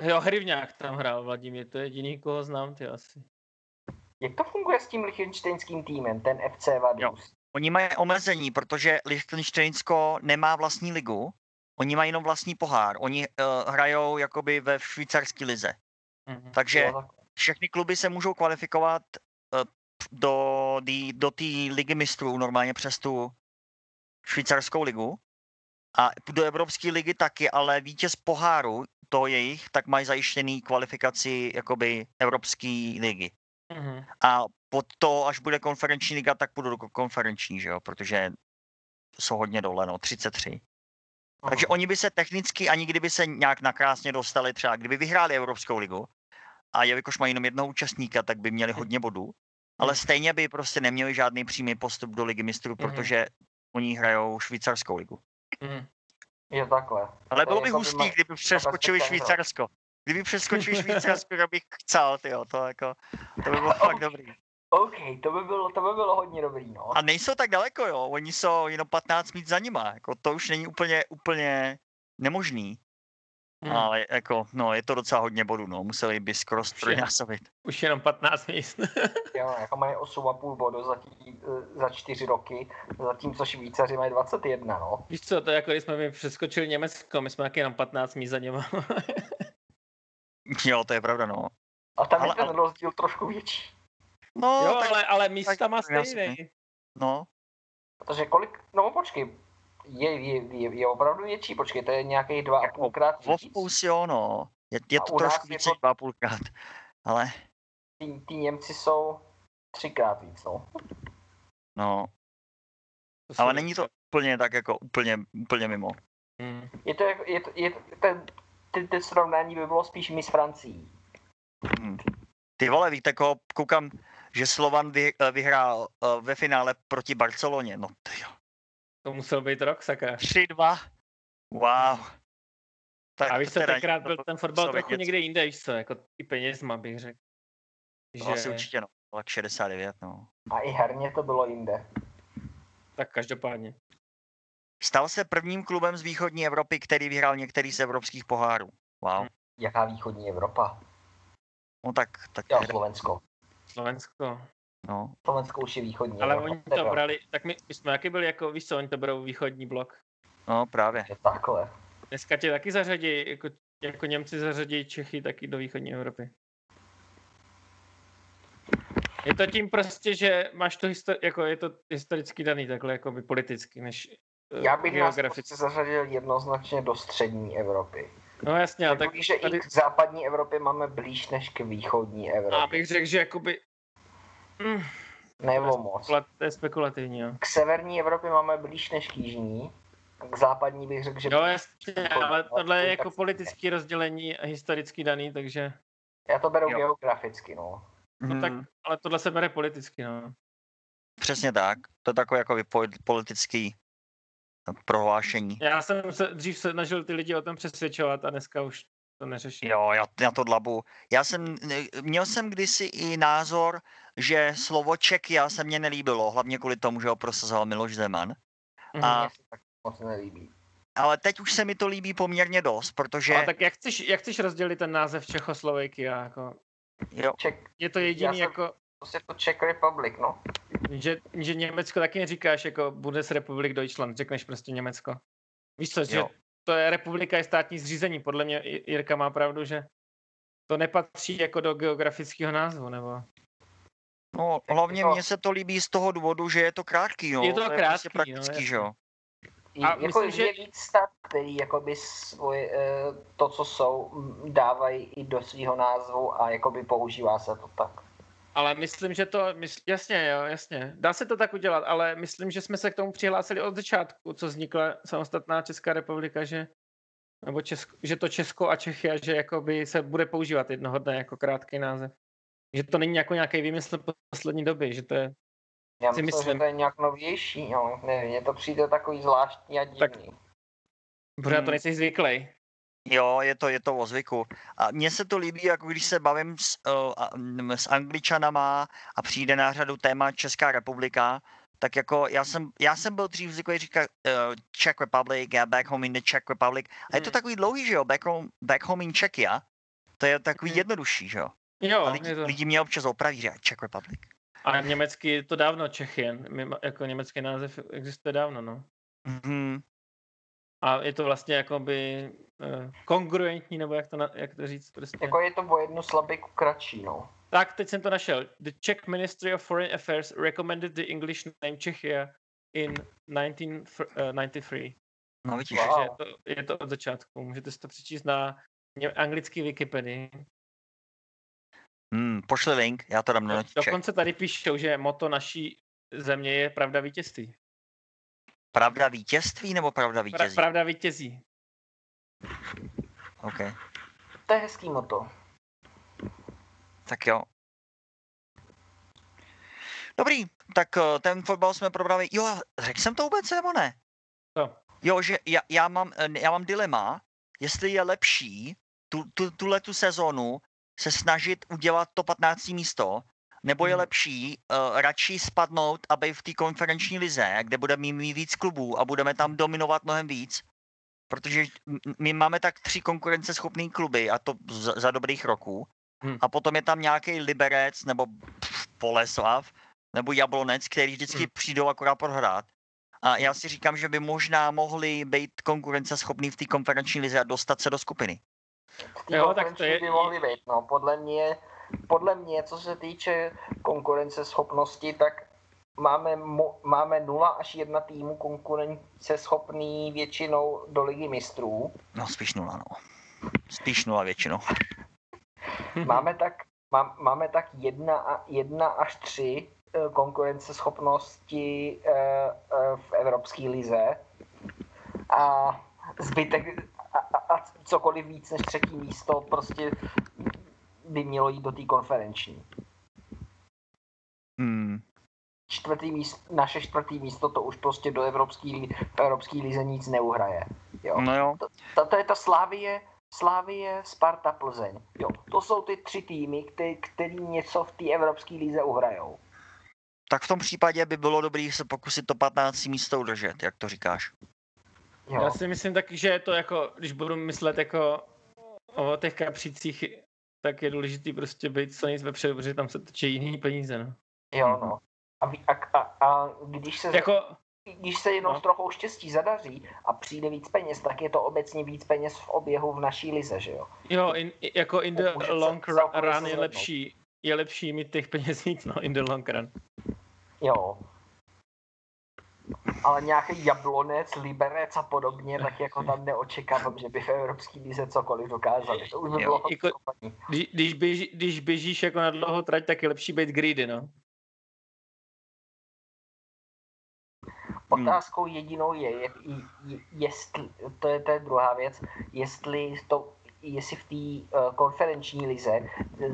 S1: Jo, Hrivňák tam hrál Vladimír, to je jediný, koho znám, ty asi.
S3: Jak to funguje s tím lichtenštejnským týmem, ten FC Vaduz?
S2: Oni mají omezení, protože Lichtensteinsko nemá vlastní ligu, oni mají jenom vlastní pohár. Oni uh, hrajou jakoby ve švýcarské lize. Mm-hmm. Takže všechny kluby se můžou kvalifikovat uh, do, do té ligy mistrů normálně přes tu švýcarskou ligu. A do Evropské ligy taky, ale vítěz poháru, to jejich, tak mají zajištěný kvalifikaci jakoby Evropské ligy. Mm-hmm. A pod to, až bude konferenční liga, tak půjdu do konferenční, že jo, protože jsou hodně dole, no, 33. Aha. Takže oni by se technicky, ani kdyby se nějak nakrásně dostali, třeba kdyby vyhráli Evropskou ligu, a jelikož mají jenom jednoho účastníka, tak by měli hodně bodů, ale mhm. stejně by prostě neměli žádný přímý postup do ligy mistrů, mm protože oni hrajou švýcarskou ligu.
S3: Mm. Je takhle.
S2: Ale bylo by hustý, kdyby přeskočili Švýcarsko. Kdyby přeskočili Švýcarsko, tak bych chcel, tyjo, to jako, to by bylo fakt dobrý.
S3: OK, to by bylo, to by bylo hodně dobrý, no.
S2: A nejsou tak daleko, jo, oni jsou jenom 15 mít za nima, jako to už není úplně, úplně nemožný. Hmm. Ale jako, no, je to docela hodně bodů, no, museli by skoro strojnásobit.
S1: Už jenom 15 míst.
S3: jo, jako mají 8,5 bodu za, tí, za 4 roky, zatímco Švýcaři mají 21, no.
S1: Víš co, to je jako když jsme přeskočili Německo, my jsme taky jenom 15 míst za něma.
S2: jo, to je pravda, no.
S3: A tam ale, je ten ale... rozdíl trošku větší.
S1: No, jo, tak, ale, ale místa má stejný.
S2: No.
S3: Protože kolik, no počkej, je, je, je, je opravdu větší, počkej, to je nějakých dva a půl krát
S2: víc. jo, no. Je, je to trošku víc než dva a půl krát, ale...
S3: Ty, ty Němci jsou třikrát víc, no.
S2: No. To ale není to úplně tak jako úplně, úplně mimo.
S3: Hmm. Je to jako, je to, je to, ten, ty, ty srovnání by bylo spíš my s Francií.
S2: Hmm. Ty vole, víte, koho koukám, že Slovan vy, eh, vyhrál uh, ve finále proti Barceloně. No ty jo.
S1: To musel být rok, sakra.
S2: 3-2. Wow.
S1: Tak a víš co, tenkrát byl ten fotbal trochu něco. někde jinde, víš co, jako i penězma bych řekl.
S2: To že... asi určitě no, tak 69, no.
S3: A i herně to bylo jinde.
S1: Tak každopádně.
S2: Stal se prvním klubem z východní Evropy, který vyhrál některý z evropských pohárů. Wow. Hm.
S3: Jaká východní Evropa?
S2: No tak... tak
S3: jo, Slovensko.
S1: Slovensko.
S2: No.
S3: Slovensko už je východní.
S1: Ale Evropa. oni to brali, tak my, my jsme jaký byli jako, víš co, oni to berou východní blok.
S2: No právě.
S3: Je takhle.
S1: Dneska tě taky zařadí, jako, jako Němci zařadí Čechy taky do východní Evropy. Je to tím prostě, že máš to histori- jako je to historicky daný takhle jako by politicky, než
S3: Já bych nás prostě zařadil jednoznačně do střední Evropy.
S1: No jasně,
S3: tak, tak že tady... i k západní Evropě máme blíž než k východní Evropě.
S1: A bych řekl, že jakoby...
S3: Mm. Nebo moc.
S1: To je spekulativní, jo.
S3: K severní Evropě máme blíž než k jižní. K západní bych řekl, že...
S1: Jo, jasně, ale tohle je jako politické rozdělení a historicky daný, takže...
S3: Já to beru jo. geograficky, no.
S1: No hmm. tak, ale tohle se bere politicky, no.
S2: Přesně tak. To je takové jako politický prohlášení.
S1: Já jsem se dřív se snažil ty lidi o tom přesvědčovat a dneska už to neřeším.
S2: Jo, já, já to dlabu. Já jsem, měl jsem kdysi i názor, že slovo Čekia se mně nelíbilo, hlavně kvůli tomu, že ho prosazoval Miloš Zeman.
S3: Mm, a, moc nelíbí.
S2: Ale teď už se mi to líbí poměrně dost, protože...
S1: A tak jak chceš, jak chceš rozdělit ten název Čechoslovakia? Jako...
S2: Jo.
S1: Ček... Je to jediný jsem... jako
S3: prostě to Czech Republic, no.
S1: Že, že Německo taky neříkáš jako Bundesrepublik Deutschland, řekneš prostě Německo. Víš co, jo. že to je republika, je státní zřízení. Podle mě Jirka má pravdu, že to nepatří jako do geografického názvu, nebo...
S2: No, hlavně to... mně se to líbí z toho důvodu, že je to krátký, jo.
S1: Je to, to
S2: je
S1: krátký,
S2: prostě praktický, no, že jo.
S3: A jako myslím, že... je víc stát, který jakoby svoj, eh, to, co jsou, dávají i do svého názvu a jakoby používá se to tak.
S1: Ale myslím, že to, mysl, jasně, jo, jasně. Dá se to tak udělat, ale myslím, že jsme se k tomu přihlásili od začátku, co vznikla samostatná Česká republika, že nebo Česko, že to Česko a Čechy že jakoby se bude používat jednoho dne jako krátký název. Že to není jako nějaký výmysl poslední doby, že to je
S3: já myslím, myslím, že to je nějak novější, no, nevím, mně to přijde takový zvláštní a divný. Tak,
S1: protože hmm. to nejsi zvyklý.
S2: Jo, je to, je to o zvyku. A mně se to líbí, jako když se bavím s, uh, s Angličanama a přijde na řadu téma Česká republika, tak jako já jsem, já jsem byl dřív zvyklý říkat uh, Czech Republic, yeah, back home in the Czech Republic. A je to hmm. takový dlouhý, že jo, back home, back home in Czechia. To je takový hmm. jednodušší, že jo?
S1: Jo,
S2: a lidi, to... lidi mě občas opraví, že Czech Republic.
S1: A německy je to dávno Čechy, jako německý název existuje dávno, no. Mm-hmm. A je to vlastně jakoby uh, kongruentní, nebo jak to, na, jak to říct prostě.
S3: Jako je to o jednu slabiku kratší, no.
S1: Tak, teď jsem to našel. The Czech Ministry of Foreign Affairs recommended the English name Czechia in 1993. Uh,
S2: no vidíš.
S1: Wow. Je, to, je to od začátku. Můžete si to přečíst na anglický Wikipedii.
S2: Hmm, pošli link, já to dám na notiček.
S1: Dokonce tady píšou, že moto naší země je pravda vítězství.
S2: Pravda vítězství nebo pravda vítězí?
S1: Pra, pravda vítězí.
S2: OK.
S3: To je hezký moto.
S2: Tak jo. Dobrý, tak eh, ten fotbal jsme probrali. Jo, řekl jsem to vůbec nebo ne?
S1: Co?
S2: Jo, že já, já, mám, eh, já mám dilema, jestli je lepší tu, tu, tuhle tu sezónu se snažit udělat to 15. místo, nebo je hmm. lepší uh, radši spadnout a být v té konferenční lize, kde bude mít víc klubů a budeme tam dominovat mnohem víc, protože my máme tak tři konkurenceschopné kluby a to za, za dobrých roků hmm. a potom je tam nějaký Liberec nebo pff, Poleslav nebo Jablonec, který vždycky hmm. přijdou akorát prohrát. A já si říkám, že by možná mohli být konkurenceschopní v té konferenční lize a dostat se do skupiny.
S3: Jo, tak to je... by mohli být, no. Podle mě, podle mě, co se týče konkurenceschopnosti, tak máme, mo, máme 0 až 1 týmu konkurenceschopný většinou do ligy mistrů.
S2: No spíš 0, no. Spíš 0 většinou.
S3: máme tak, má, máme tak 1, 1 až 3 eh, konkurenceschopnosti eh, eh, v Evropské lize a zbytek a, a cokoliv víc než třetí místo prostě by mělo jít do té konferenční.
S2: Hmm.
S3: Čtvrtý místo, naše čtvrtý místo to už prostě do evropský, v evropský lize nic neuhraje. Jo.
S2: No jo.
S3: To, to, to je ta Slávie, Slávie, Sparta, Plzeň. Jo. To jsou ty tři týmy, který, který něco v té evropské lize uhrajou.
S2: Tak v tom případě by bylo dobré se pokusit to 15. místo udržet, jak to říkáš.
S1: Jo. Já si myslím taky, že je to jako, když budu myslet jako o těch kapřících, tak je důležitý prostě být co nejvíc vepředu, protože tam se točí jiný peníze, no.
S3: Jo, no. A, a, a, a když se... Jako, když se jenom no. s trochou štěstí zadaří a přijde víc peněz, tak je to obecně víc peněz v oběhu v naší lize, že jo?
S1: Jo, in, jako in the Může long run je lepší, je lepší mít těch peněz víc, no, in the long run.
S3: Jo, ale nějaký jablonec, liberec a podobně, tak jako tam neočekávám, že by v Evropské lize cokoliv dokázali. To už by bylo jako,
S1: když, když, běží, když běžíš jako na dlouho trať, tak je lepší být greedy, no.
S3: Otázkou jedinou je, je, je jestli, to je, to je druhá věc, jestli to, jestli v té uh, konferenční lize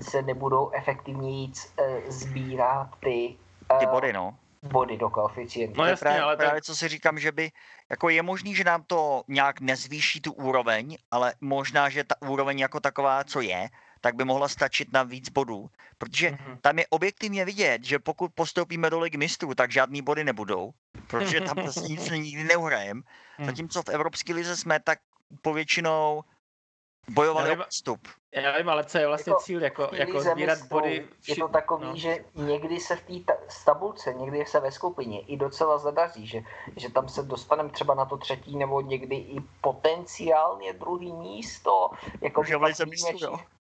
S3: se nebudou efektivněji uh, sbírat ty,
S2: uh, ty body, no
S3: body do koeficientu.
S2: No jasně, právě, ale právě tak... co si říkám, že by, jako je možný, že nám to nějak nezvýší tu úroveň, ale možná, že ta úroveň jako taková, co je, tak by mohla stačit na víc bodů, protože mm-hmm. tam je objektivně vidět, že pokud postoupíme do ligy mistrů, tak žádný body nebudou, protože tam prostě nic nikdy neuhrajem. Mm. Zatímco v Evropské lize jsme tak povětšinou bojovali o vstup.
S1: Já vím, ale co je vlastně jako, cíl, jako, jako sbírat body?
S3: Vši... Je to takový, no. že někdy se v té ta- tabulce, někdy se ve skupině i docela zadaří, že, že tam se dostaneme třeba na to třetí nebo někdy i potenciálně druhý místo. Jako
S2: jo.
S3: Eh,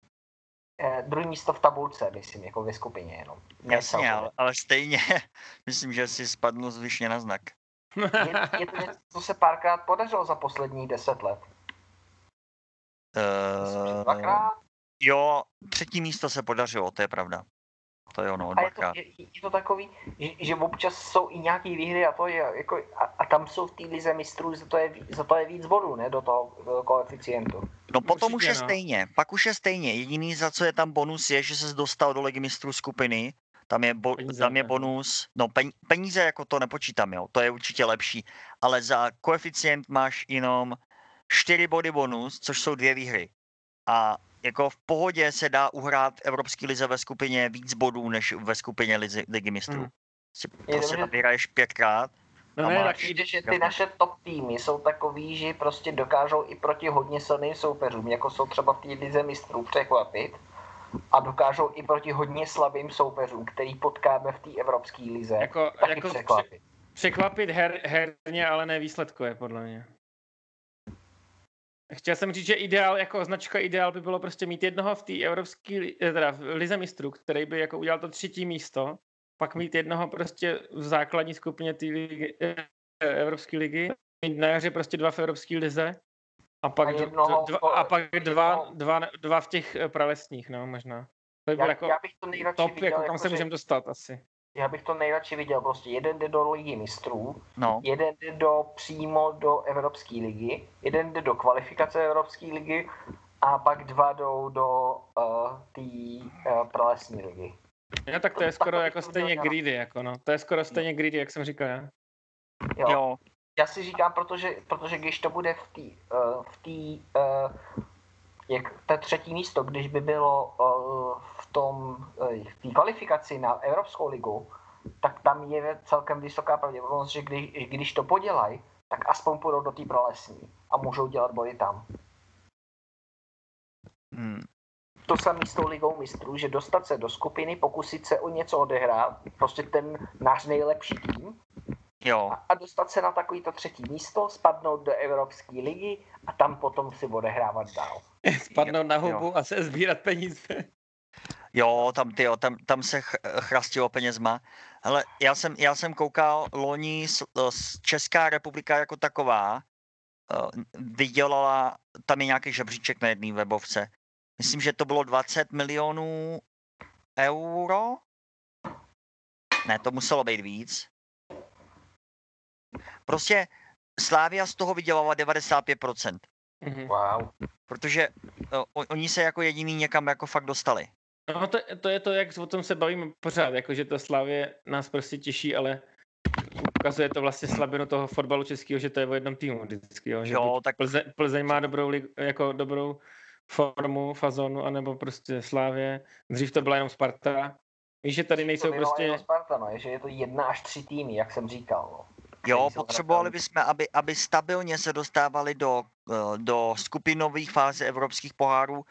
S3: druhý místo v tabulce, myslím, jako ve skupině jenom.
S2: Jasně, ale, ale stejně myslím, že si spadnu zvyšně na znak.
S3: je, je to něco, co se párkrát podařilo za posledních deset let.
S2: Uh, dvakrát? Jo, třetí místo se podařilo, to je pravda. To je ono,
S3: dvakrát. Je to, je, je to takový, že, že občas jsou i nějaké výhry a to je jako, a, a tam jsou v té lize mistrů, za to je, za to je víc bodů, ne, do toho do koeficientu.
S2: No potom Určitě, už je no. stejně, pak už je stejně. Jediný, za co je tam bonus, je, že se dostal do ligy mistrů skupiny, tam je, bo, peníze, tam je bonus, no peníze jako to nepočítám, jo, to je určitě lepší, ale za koeficient máš jenom 4 body bonus, což jsou dvě výhry. A jako v pohodě se dá uhrát Evropský lize ve skupině víc bodů, než ve skupině lizy, ligy mistrů. Hmm. Prostě, prostě tam vyhraješ pětkrát
S3: No ne, tak jde, že ty naše top týmy jsou takový, že prostě dokážou i proti hodně silným soupeřům, jako jsou třeba v té lize mistrů překvapit a dokážou i proti hodně slabým soupeřům, který potkáme v té evropské lize, jako, taky jako překvapit.
S1: Překvapit her, herně, ale ne výsledkové, podle mě. Chtěl jsem říct, že ideál, jako značka ideál by bylo prostě mít jednoho v té evropské, eh, teda v lize mistrů, který by jako udělal to třetí místo, pak mít jednoho prostě v základní skupině té ligy, eh, Evropské ligy, mít na jaře prostě dva v Evropské lize a pak, a, jednoho, dva, a pak dva, dva, dva, v těch eh, pralesních, no možná. To by byl jako já bych to top, viděl, jako kam jako se můžeme dostat asi
S3: já bych to nejradši viděl, prostě jeden jde do ligy mistrů, no. jeden jde do, přímo do Evropské ligy, jeden jde do kvalifikace Evropské ligy a pak dva jdou do uh, té uh, pralesní ligy.
S1: Ja, tak to je skoro jako stejně greedy, jako no. To je skoro stejně greedy, jak jsem říkal já.
S3: Jo. jo. Já si říkám, protože, protože když to bude v té uh, v tý, uh, jak to třetí místo, když by bylo uh, v tom uh, v té kvalifikaci na Evropskou ligu, tak tam je celkem vysoká pravděpodobnost, že když, když to podělají, tak aspoň půjdou do té prolesní a můžou dělat body tam. Hmm. To samé s tou ligou mistrů, že dostat se do skupiny, pokusit se o něco odehrát, prostě ten náš nejlepší tým,
S2: Jo.
S3: A, a dostat se na takovýto třetí místo, spadnout do Evropské ligy a tam potom si odehrávat dál.
S1: Spadnout na hubu jo. a se sbírat peníze.
S2: Jo, tam, tyjo, tam, tam se ch- chrastilo penězma. Hele, já jsem, já jsem koukal loni s, s Česká republika jako taková, uh, vydělala, tam je nějaký žebříček na jedné webovce. Myslím, že to bylo 20 milionů euro. Ne, to muselo být víc. Prostě Slávia z toho vydělala 95%.
S3: Mm-hmm. Wow.
S2: Protože uh, oni se jako jediný někam jako fakt dostali.
S1: No to, to je to, jak o tom se bavíme pořád, jakože to Slavě nás prostě těší, ale ukazuje to vlastně slabinu toho fotbalu českého, že to je o jednom týmu vždycky, jo. Že jo tak... Plze, Plzeň má dobrou, jako dobrou formu, fazonu, anebo prostě Slávě. Dřív to byla jenom Sparta. Víš, že tady nejsou to prostě...
S3: Sparta, no, že je to jedna až tři týmy, jak jsem říkal, no.
S2: Jo, potřebovali bychom, aby, aby stabilně se dostávali do, eh, do skupinových fází evropských pohárů,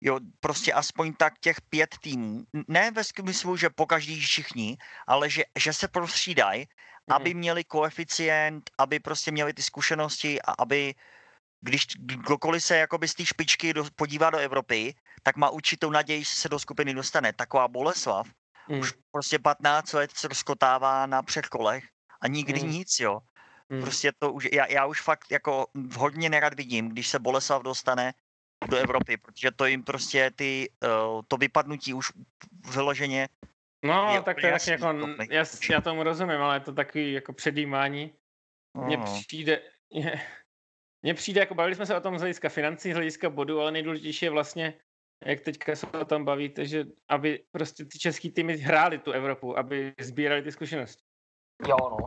S2: Jo, prostě aspoň tak těch pět týmů, ne ve smyslu, že po každý všichni, ale že, že se prostřídají, mm. aby měli koeficient, aby prostě měli ty zkušenosti a aby když kdokoliv se jakoby z té špičky do, podívá do Evropy, tak má určitou naději, že se do skupiny dostane. Taková Boleslav mm. už prostě 15 let se rozkotává na předkolech a nikdy mm. nic, jo. Mm. Prostě to už, já, já už fakt jako hodně nerad vidím, když se Boleslav dostane do Evropy, protože to jim prostě ty, uh, to vypadnutí už vyloženě
S1: No, je tak to je taky jako, já, já tomu rozumím, ale je to takový jako předjímání. Mně no. přijde, mně přijde, jako bavili jsme se o tom z hlediska financí, z hlediska bodu, ale nejdůležitější je vlastně, jak teďka se o tom bavíte, že aby prostě ty český týmy hráli tu Evropu, aby sbírali ty zkušenosti.
S3: Jo, no.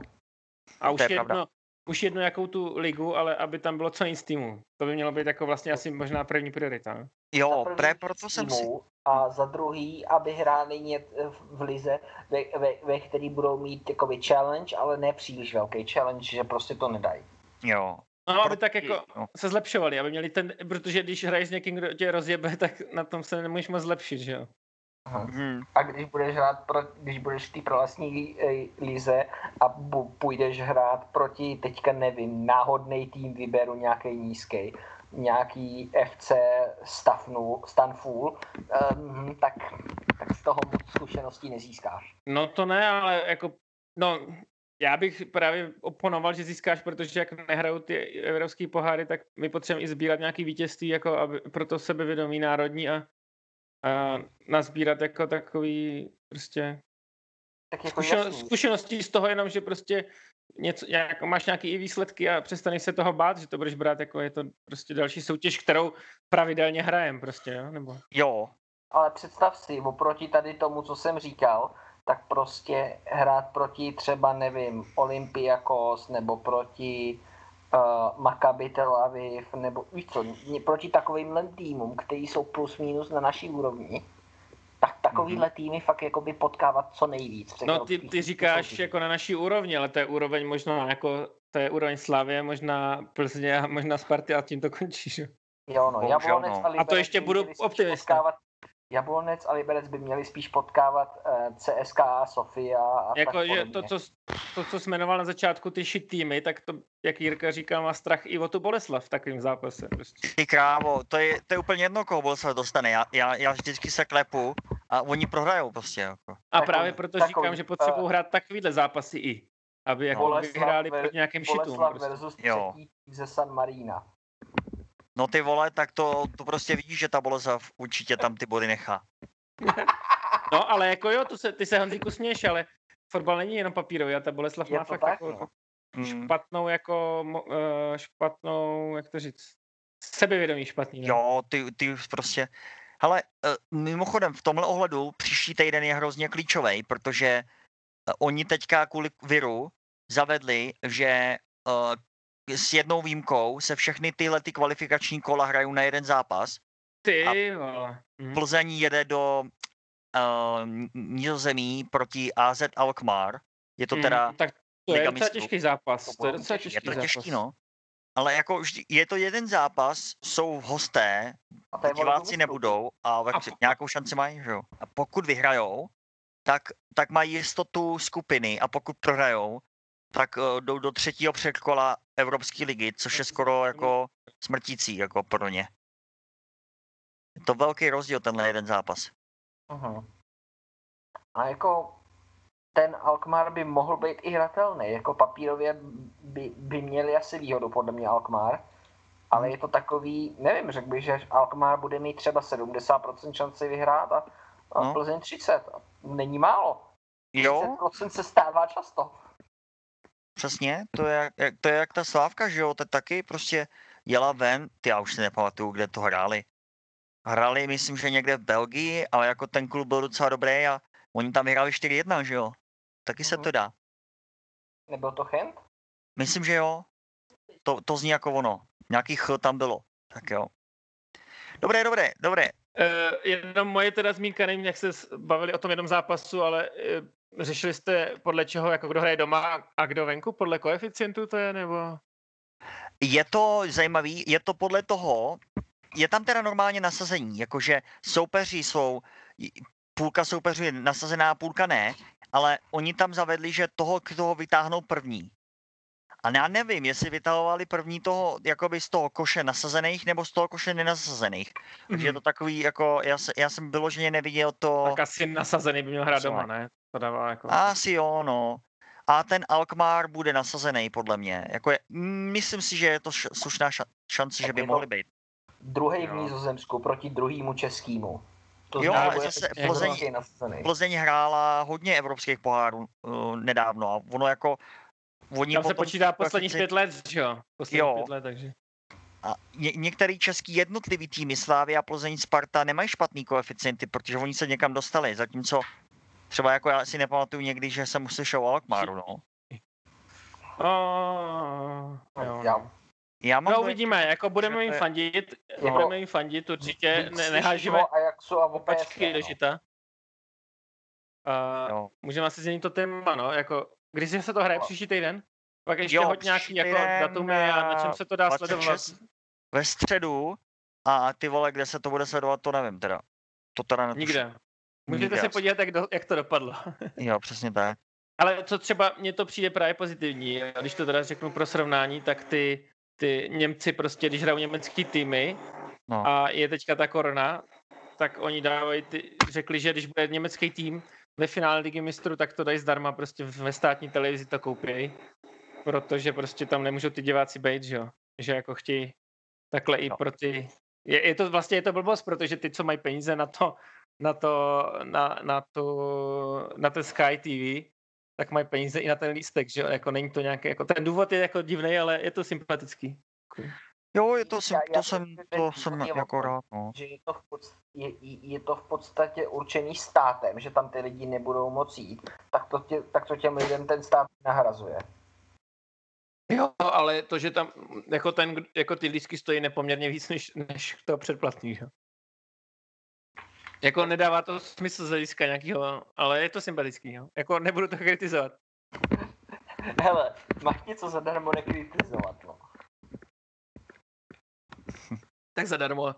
S1: A už jedno, už jednu jakou tu ligu, ale aby tam bylo co nejvíc týmu. To by mělo být jako vlastně asi možná první priorita. Ne?
S2: Jo, pre, proto jsem si...
S3: A za druhý, aby hráli v lize, ve, ve, ve který budou mít takový challenge, ale ne příliš velký challenge, že prostě to nedají.
S2: Jo,
S1: No, aby tak jako no. se zlepšovali, aby měli ten, protože když hraješ s někým, kdo tě rozjebe, tak na tom se nemůžeš moc zlepšit, že jo?
S3: Hmm. A když budeš hrát, pro, když budeš v té prolesní lize a bu, půjdeš hrát proti, teďka nevím, náhodný tým vyberu nějaký nízký, nějaký FC Stanful, Stanful um, tak, tak z toho moc zkušeností nezískáš.
S1: No to ne, ale jako, no, já bych právě oponoval, že získáš, protože jak nehrajou ty evropské poháry, tak my potřebujeme i sbírat nějaký vítězství, jako aby, proto sebevědomí národní a a nazbírat jako takový prostě
S3: tak jako
S1: zkušen, zkušeností z toho jenom, že prostě něco, jako máš nějaký i výsledky a přestaneš se toho bát, že to budeš brát jako je to prostě další soutěž, kterou pravidelně hrajem prostě, jo? Nebo...
S2: Jo.
S3: Ale představ si, oproti tady tomu, co jsem říkal, tak prostě hrát proti třeba, nevím, Olympiakos nebo proti uh, Maccabi Tel Aviv, nebo víš co, proti takovým týmům, kteří jsou plus minus na naší úrovni, tak takovýhle mm-hmm. týmy fakt jakoby potkávat co nejvíc.
S1: No ty, ty říkáš soutěží. jako na naší úrovni, ale to je úroveň možná jako, to je úroveň Slavě, možná Plzně a možná Sparty a tím to končí, že?
S3: Jo, no, Jablonec no.
S1: a, a to ještě budu optimista.
S3: Jablonec a Liberec by měli spíš potkávat eh, CSK, Sofia a
S1: jako, tak že to, co, to, co jmenoval na začátku, ty shit týmy, tak to, jak Jirka říká, má strach i o tu Boleslav v takovém zápase. Prostě.
S2: Ty krávo, to je, to je úplně jedno, koho Boleslav dostane. Já, já, já vždycky se klepu a oni prohrajou prostě. Jako.
S1: A takový, právě proto takový, říkám, že potřebují uh, hrát takovýhle zápasy i. Aby jako Boleslav vyhráli proti nějakým šitům.
S3: Boleslav prostě. versus třetí ze San Marina.
S2: No ty vole, tak to, to prostě vidíš, že ta Boleslav určitě tam ty body nechá.
S1: no ale jako jo, to se, ty se Honzíku směš, ale fotbal není jenom papírový a ta Boleslav je má fakt tak, jako no. Hmm. špatnou jako, uh, špatnou, jak to říct, sebevědomí špatný.
S2: Ne? Jo, ty, ty prostě, ale uh, mimochodem v tomhle ohledu příští týden je hrozně klíčový, protože uh, oni teďka kvůli viru zavedli, že s jednou výjimkou se všechny tyhle ty kvalifikační kola hrajou na jeden zápas.
S1: Ty
S2: hm. Plzeň jede do uh, Nizozemí proti AZ Alkmaar. Je to hm, teda... Hmm,
S1: tak to je docela těžký zápas. To je docela
S2: těžký Je to těžký, zápas. no. Ale jako vždy, je to jeden zápas, jsou hosté, diváci nebudou a, a nějakou šanci mají, že jo. A pokud vyhrajou, tak, tak mají jistotu skupiny a pokud prohrajou, tak uh, jdou do třetího předkola Evropské ligy, což je skoro jako smrtící jako pro ně. Je to velký rozdíl tenhle jeden zápas.
S3: Uh-huh. A jako ten Alkmaar by mohl být i hratelný. Jako papírově by, by měli asi výhodu podle mě Alkmaar. Ale je to takový, nevím, řekl bych, že Alkmaar bude mít třeba 70% šanci vyhrát a, a no. Plzeň 30. Není málo.
S2: Jo.
S3: 30% se stává často.
S2: Přesně, to je, jak, to je jak ta Slávka, že jo, to taky prostě jela ven, ty já už si nepamatuju, kde to hráli. Hráli, myslím, že někde v Belgii, ale jako ten klub byl docela dobrý a oni tam vyhráli 4-1, že jo. Taky se mhm. to dá.
S3: Nebyl to Chent?
S2: Myslím, že jo. To, to zní jako ono. Nějaký ch tam bylo. Tak jo. Dobré, dobré, dobré.
S1: Uh, jenom moje teda zmínka, nevím, jak se bavili o tom jednom zápasu, ale uh, Řešili jste podle čeho, jako kdo hraje doma a kdo venku, podle koeficientu to je, nebo?
S2: Je to zajímavý, je to podle toho, je tam teda normálně nasazení, jakože soupeři jsou, půlka soupeřů je nasazená, půlka ne, ale oni tam zavedli, že toho, kdo vytáhnou první. A já nevím, jestli vytahovali první toho, jakoby z toho koše nasazených, nebo z toho koše nenasazených. Mm-hmm. Takže je mhm. to takový, jako, já, já jsem vyloženě neviděl to...
S1: Tak asi nasazený by měl hrát doma, ne? To dává jako...
S2: Asi jo, no. A ten Alkmaar bude nasazený, podle mě. Jako je, myslím si, že je to slušná šance, že by mohli být.
S3: Druhý v Nizozemsku proti druhému českému.
S2: To jo, ale zase Plzeň, Plzeň hrála hodně evropských pohárů uh, nedávno a ono jako
S1: Oni Tam se počítá posledních pět let, že jo? Posledních jo. pět let, takže...
S2: A ně, některý český jednotlivý týmy, Slávy a Plzeň, Sparta, nemají špatný koeficienty, protože oni se někam dostali, zatímco třeba jako já si nepamatuju někdy, že jsem slyšel o Alkmaru, no.
S1: Uh, jo. Já,
S2: já mám
S1: no uvidíme, jako budeme jim fandit, jako, budeme jim fandit určitě, ne, nehážeme
S3: Ajaxu a
S1: opačky do žita. Uh, můžeme asi změnit to téma, no, jako Kdy se to hraje příští týden? Pak ještě jo, hoď nějaký jako datumy a na čem se to dá 26, sledovat?
S2: Ve středu a ty vole, kde se to bude sledovat, to nevím teda. To teda netuším.
S1: Nikde. Můžete se podívat, jak, do, jak to dopadlo.
S2: jo, přesně tak.
S1: Ale co třeba, mně to přijde právě pozitivní. Když to teda řeknu pro srovnání, tak ty, ty Němci prostě, když hrajou německý týmy no. a je teďka ta korona, tak oni dávají, ty, řekli, že když bude německý tým, ve finále ligy mistrů, tak to dají zdarma, prostě ve státní televizi to koupí, protože prostě tam nemůžou ty diváci být, že jo, že jako chtějí takhle no. i pro ty, je, je, to vlastně je to blbost, protože ty, co mají peníze na to, na to, na, na to, na ten Sky TV, tak mají peníze i na ten lístek, že jo, jako není to nějaké, jako ten důvod je jako divný, ale je to sympatický.
S2: Jo, je to, jsem, já, to já jsem, to jsem jako rád, no.
S3: Že je to, v podstatě, je, je to v podstatě určený státem, že tam ty lidi nebudou moci jít, tak to, tě, tak to těm lidem ten stát nahrazuje.
S1: Jo, ale to, že tam jako, ten, jako ty lístky stojí nepoměrně víc než, než to předplatný, že? Jako nedává to smysl z hlediska nějakého, ale je to sympatický, jo. Jako nebudu to kritizovat.
S3: Hele, máš něco zadarmo nekritizovat, no.
S1: tak zadarmo.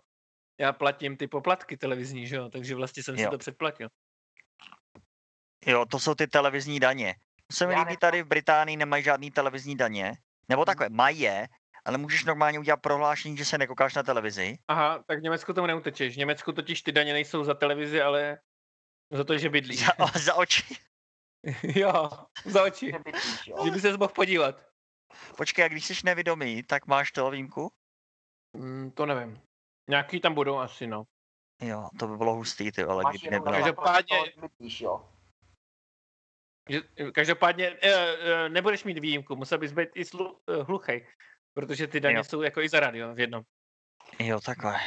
S1: Já platím ty poplatky televizní, že jo, takže vlastně jsem jo. si to předplatil.
S2: Jo, to jsou ty televizní daně. To se mi líbí, tady v Británii nemají žádný televizní daně. Nebo takové, mají je, ale můžeš normálně udělat prohlášení, že se nekoukáš na televizi.
S1: Aha, tak v Německu tomu neutečeš. V Německu totiž ty daně nejsou za televizi, ale za to, že bydlíš.
S2: Za, za oči.
S1: jo, za oči. Že by se mohl podívat.
S2: Počkej, a když jsi nevědomý, tak máš to výjimku?
S1: Mm, to nevím. Nějaký tam budou asi, no.
S2: Jo, to by bylo hustý, ty, ale
S1: kdyby nebylo. Každopádně, každopádně eh, eh, nebudeš mít výjimku, musel bys být i slu, hluchej, protože ty daně jo. jsou jako i za radio v jednom.
S2: Jo, takhle.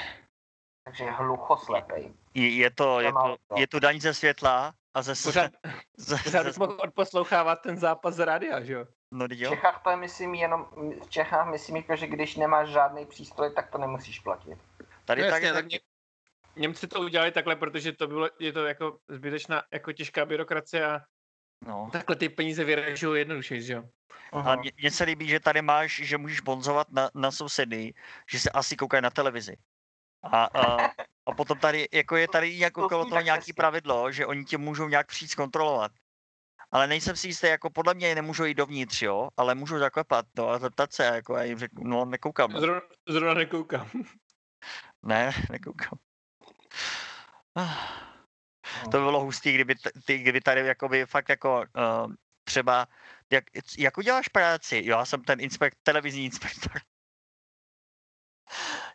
S3: Takže hluchoslepej.
S2: Je, je to, je to, je to daň ze světla a ze...
S1: Pořád, ze, pořád ze, mohl odposlouchávat ten zápas z rádia, že jo?
S2: No,
S3: v Čechách to je, myslím, jenom, v Čechách myslím, jako, že když nemáš žádný přístroj, tak to nemusíš platit.
S1: Tady no, tak, jasně, tak, tak Němci to udělali takhle, protože to bylo, je to jako zbytečná, jako těžká byrokracie a no. takhle ty peníze vyražují jednoduše, že jo?
S2: A mně se líbí, že tady máš, že můžeš bonzovat na, na sousedy, že se asi koukají na televizi. A, a, a potom tady, jako je tady jako okolo toho nějaký pravidlo, že oni tě můžou nějak přijít zkontrolovat. Ale nejsem si jistý, jako podle mě nemůžu jít dovnitř, jo, ale můžu zaklepat, no a zeptat se, jako já jim řeknu, no nekoukám.
S1: No. Zrovna, zrovna nekoukám.
S2: ne, nekoukám. To by bylo hustý, kdyby, ty, kdyby tady jakoby fakt jako uh, třeba, jak, jak uděláš práci? Jo, já jsem ten inspekt, televizní inspektor.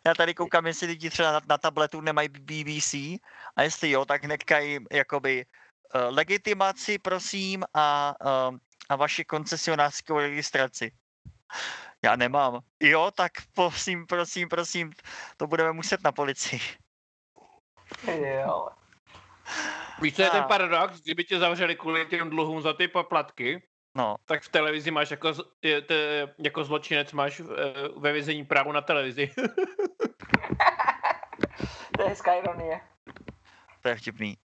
S2: Já tady koukám, jestli lidi třeba na, na tabletu nemají BBC a jestli jo, tak nekají jakoby uh, legitimaci, prosím, a, uh, a vaši koncesionářskou registraci. Já nemám. Jo, tak prosím, prosím, prosím, to budeme muset na policii.
S3: Jo.
S1: Víš, co je ten paradox? Kdyby tě zavřeli kvůli těm dluhům za ty poplatky,
S2: no.
S1: tak v televizi máš jako, te, jako zločinec máš eh, ve vězení právo na televizi.
S3: to je hezká ironie.
S2: To je vtipný.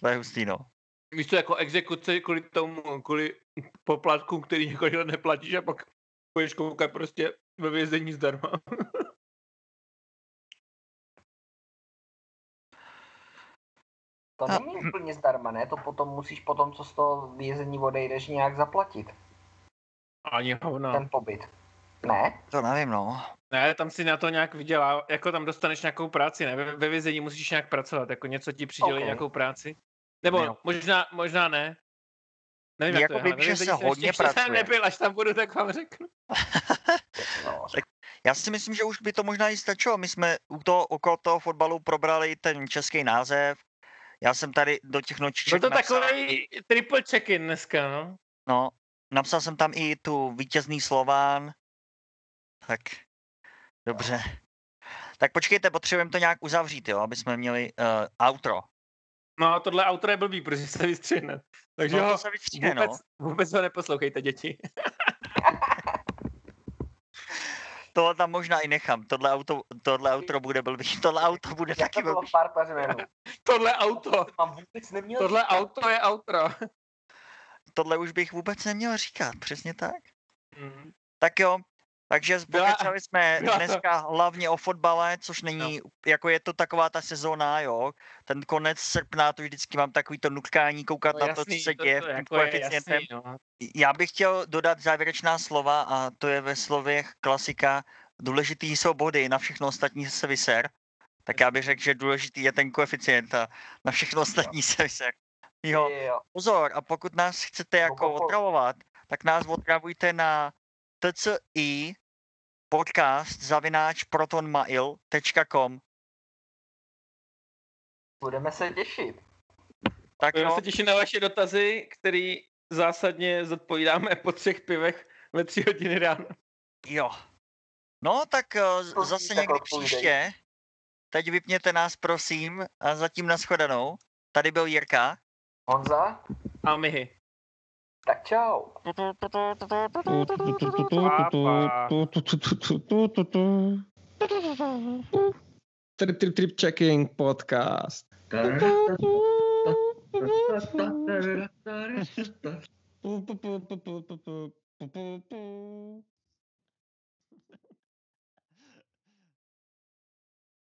S2: To je hustý, no.
S1: Víš co, jako exekuce kvůli tomu, kvůli poplatkům, který několik let neplatíš a pak budeš koukat prostě ve vězení zdarma.
S3: To není úplně zdarma, ne? To potom musíš potom, co z toho vězení odejdeš, nějak zaplatit.
S1: Ani hovno.
S3: Ten pobyt. Ne?
S2: To nevím, no.
S1: Ne, tam si na to nějak vydělá, jako tam dostaneš nějakou práci, ne? Ve, ve vězení musíš nějak pracovat, jako něco ti přidělí okay. nějakou práci. Nebo no. možná, možná ne.
S2: Nevím, jak jako to je. Vím, že se hodně ještě, pracuje.
S1: Jsem nebyl, až tam budu, tak vám řeknu.
S2: no. tak já si myslím, že už by to možná i stačilo. My jsme u toho, okolo toho fotbalu probrali ten český název, já jsem tady do těch nočiček
S1: Byl to napsal... takový triple check-in dneska, no?
S2: No, napsal jsem tam i tu vítězný Slován. Tak, dobře. Tak počkejte, potřebujeme to nějak uzavřít, jo, aby jsme měli uh, outro.
S1: No, tohle outro je blbý, protože se vystřihne. Takže no, ho se vystřihne, vůbec, no. vůbec ho neposlouchejte, děti.
S2: to tam možná i nechám. Tohle auto, tohle auto bude blbý. Tohle auto bude
S3: Já
S2: taky
S3: blbý.
S1: tohle auto. Tohle auto je auto.
S2: Tohle už bych vůbec neměl říkat, přesně tak. Mm. Tak jo, takže pokecali jsme dneska to. hlavně o fotbale, což není, no. jako je to taková ta sezóna, jo. Ten konec srpna, to vždycky mám takový to nutkání koukat no, na jasný, to, co se děje to, to, jako koeficientem. no. Já bych chtěl dodat závěrečná slova a to je ve slovech klasika důležitý jsou body, na všechno ostatní se vyser. Tak já bych řekl, že důležitý je ten koeficient a na všechno ostatní se vyser. Jo. jo. Pozor, a pokud nás chcete jako otravovat, tak nás otravujte na tci podcast zavináč protonmail.com
S3: Budeme se těšit.
S1: Tak Budeme jo. se těšit na vaše dotazy, který zásadně zodpovídáme po třech pivech ve tři hodiny ráno.
S2: Jo. No tak uh, zase někdy příště. Teď vypněte nás, prosím, a zatím nashledanou. Tady byl Jirka.
S3: Honza.
S1: A Mihy.
S3: Tak, čau.
S4: Trip, trip, trip, checking podcast. Boop, boop, boop, boop, boop, boop, boop, boop.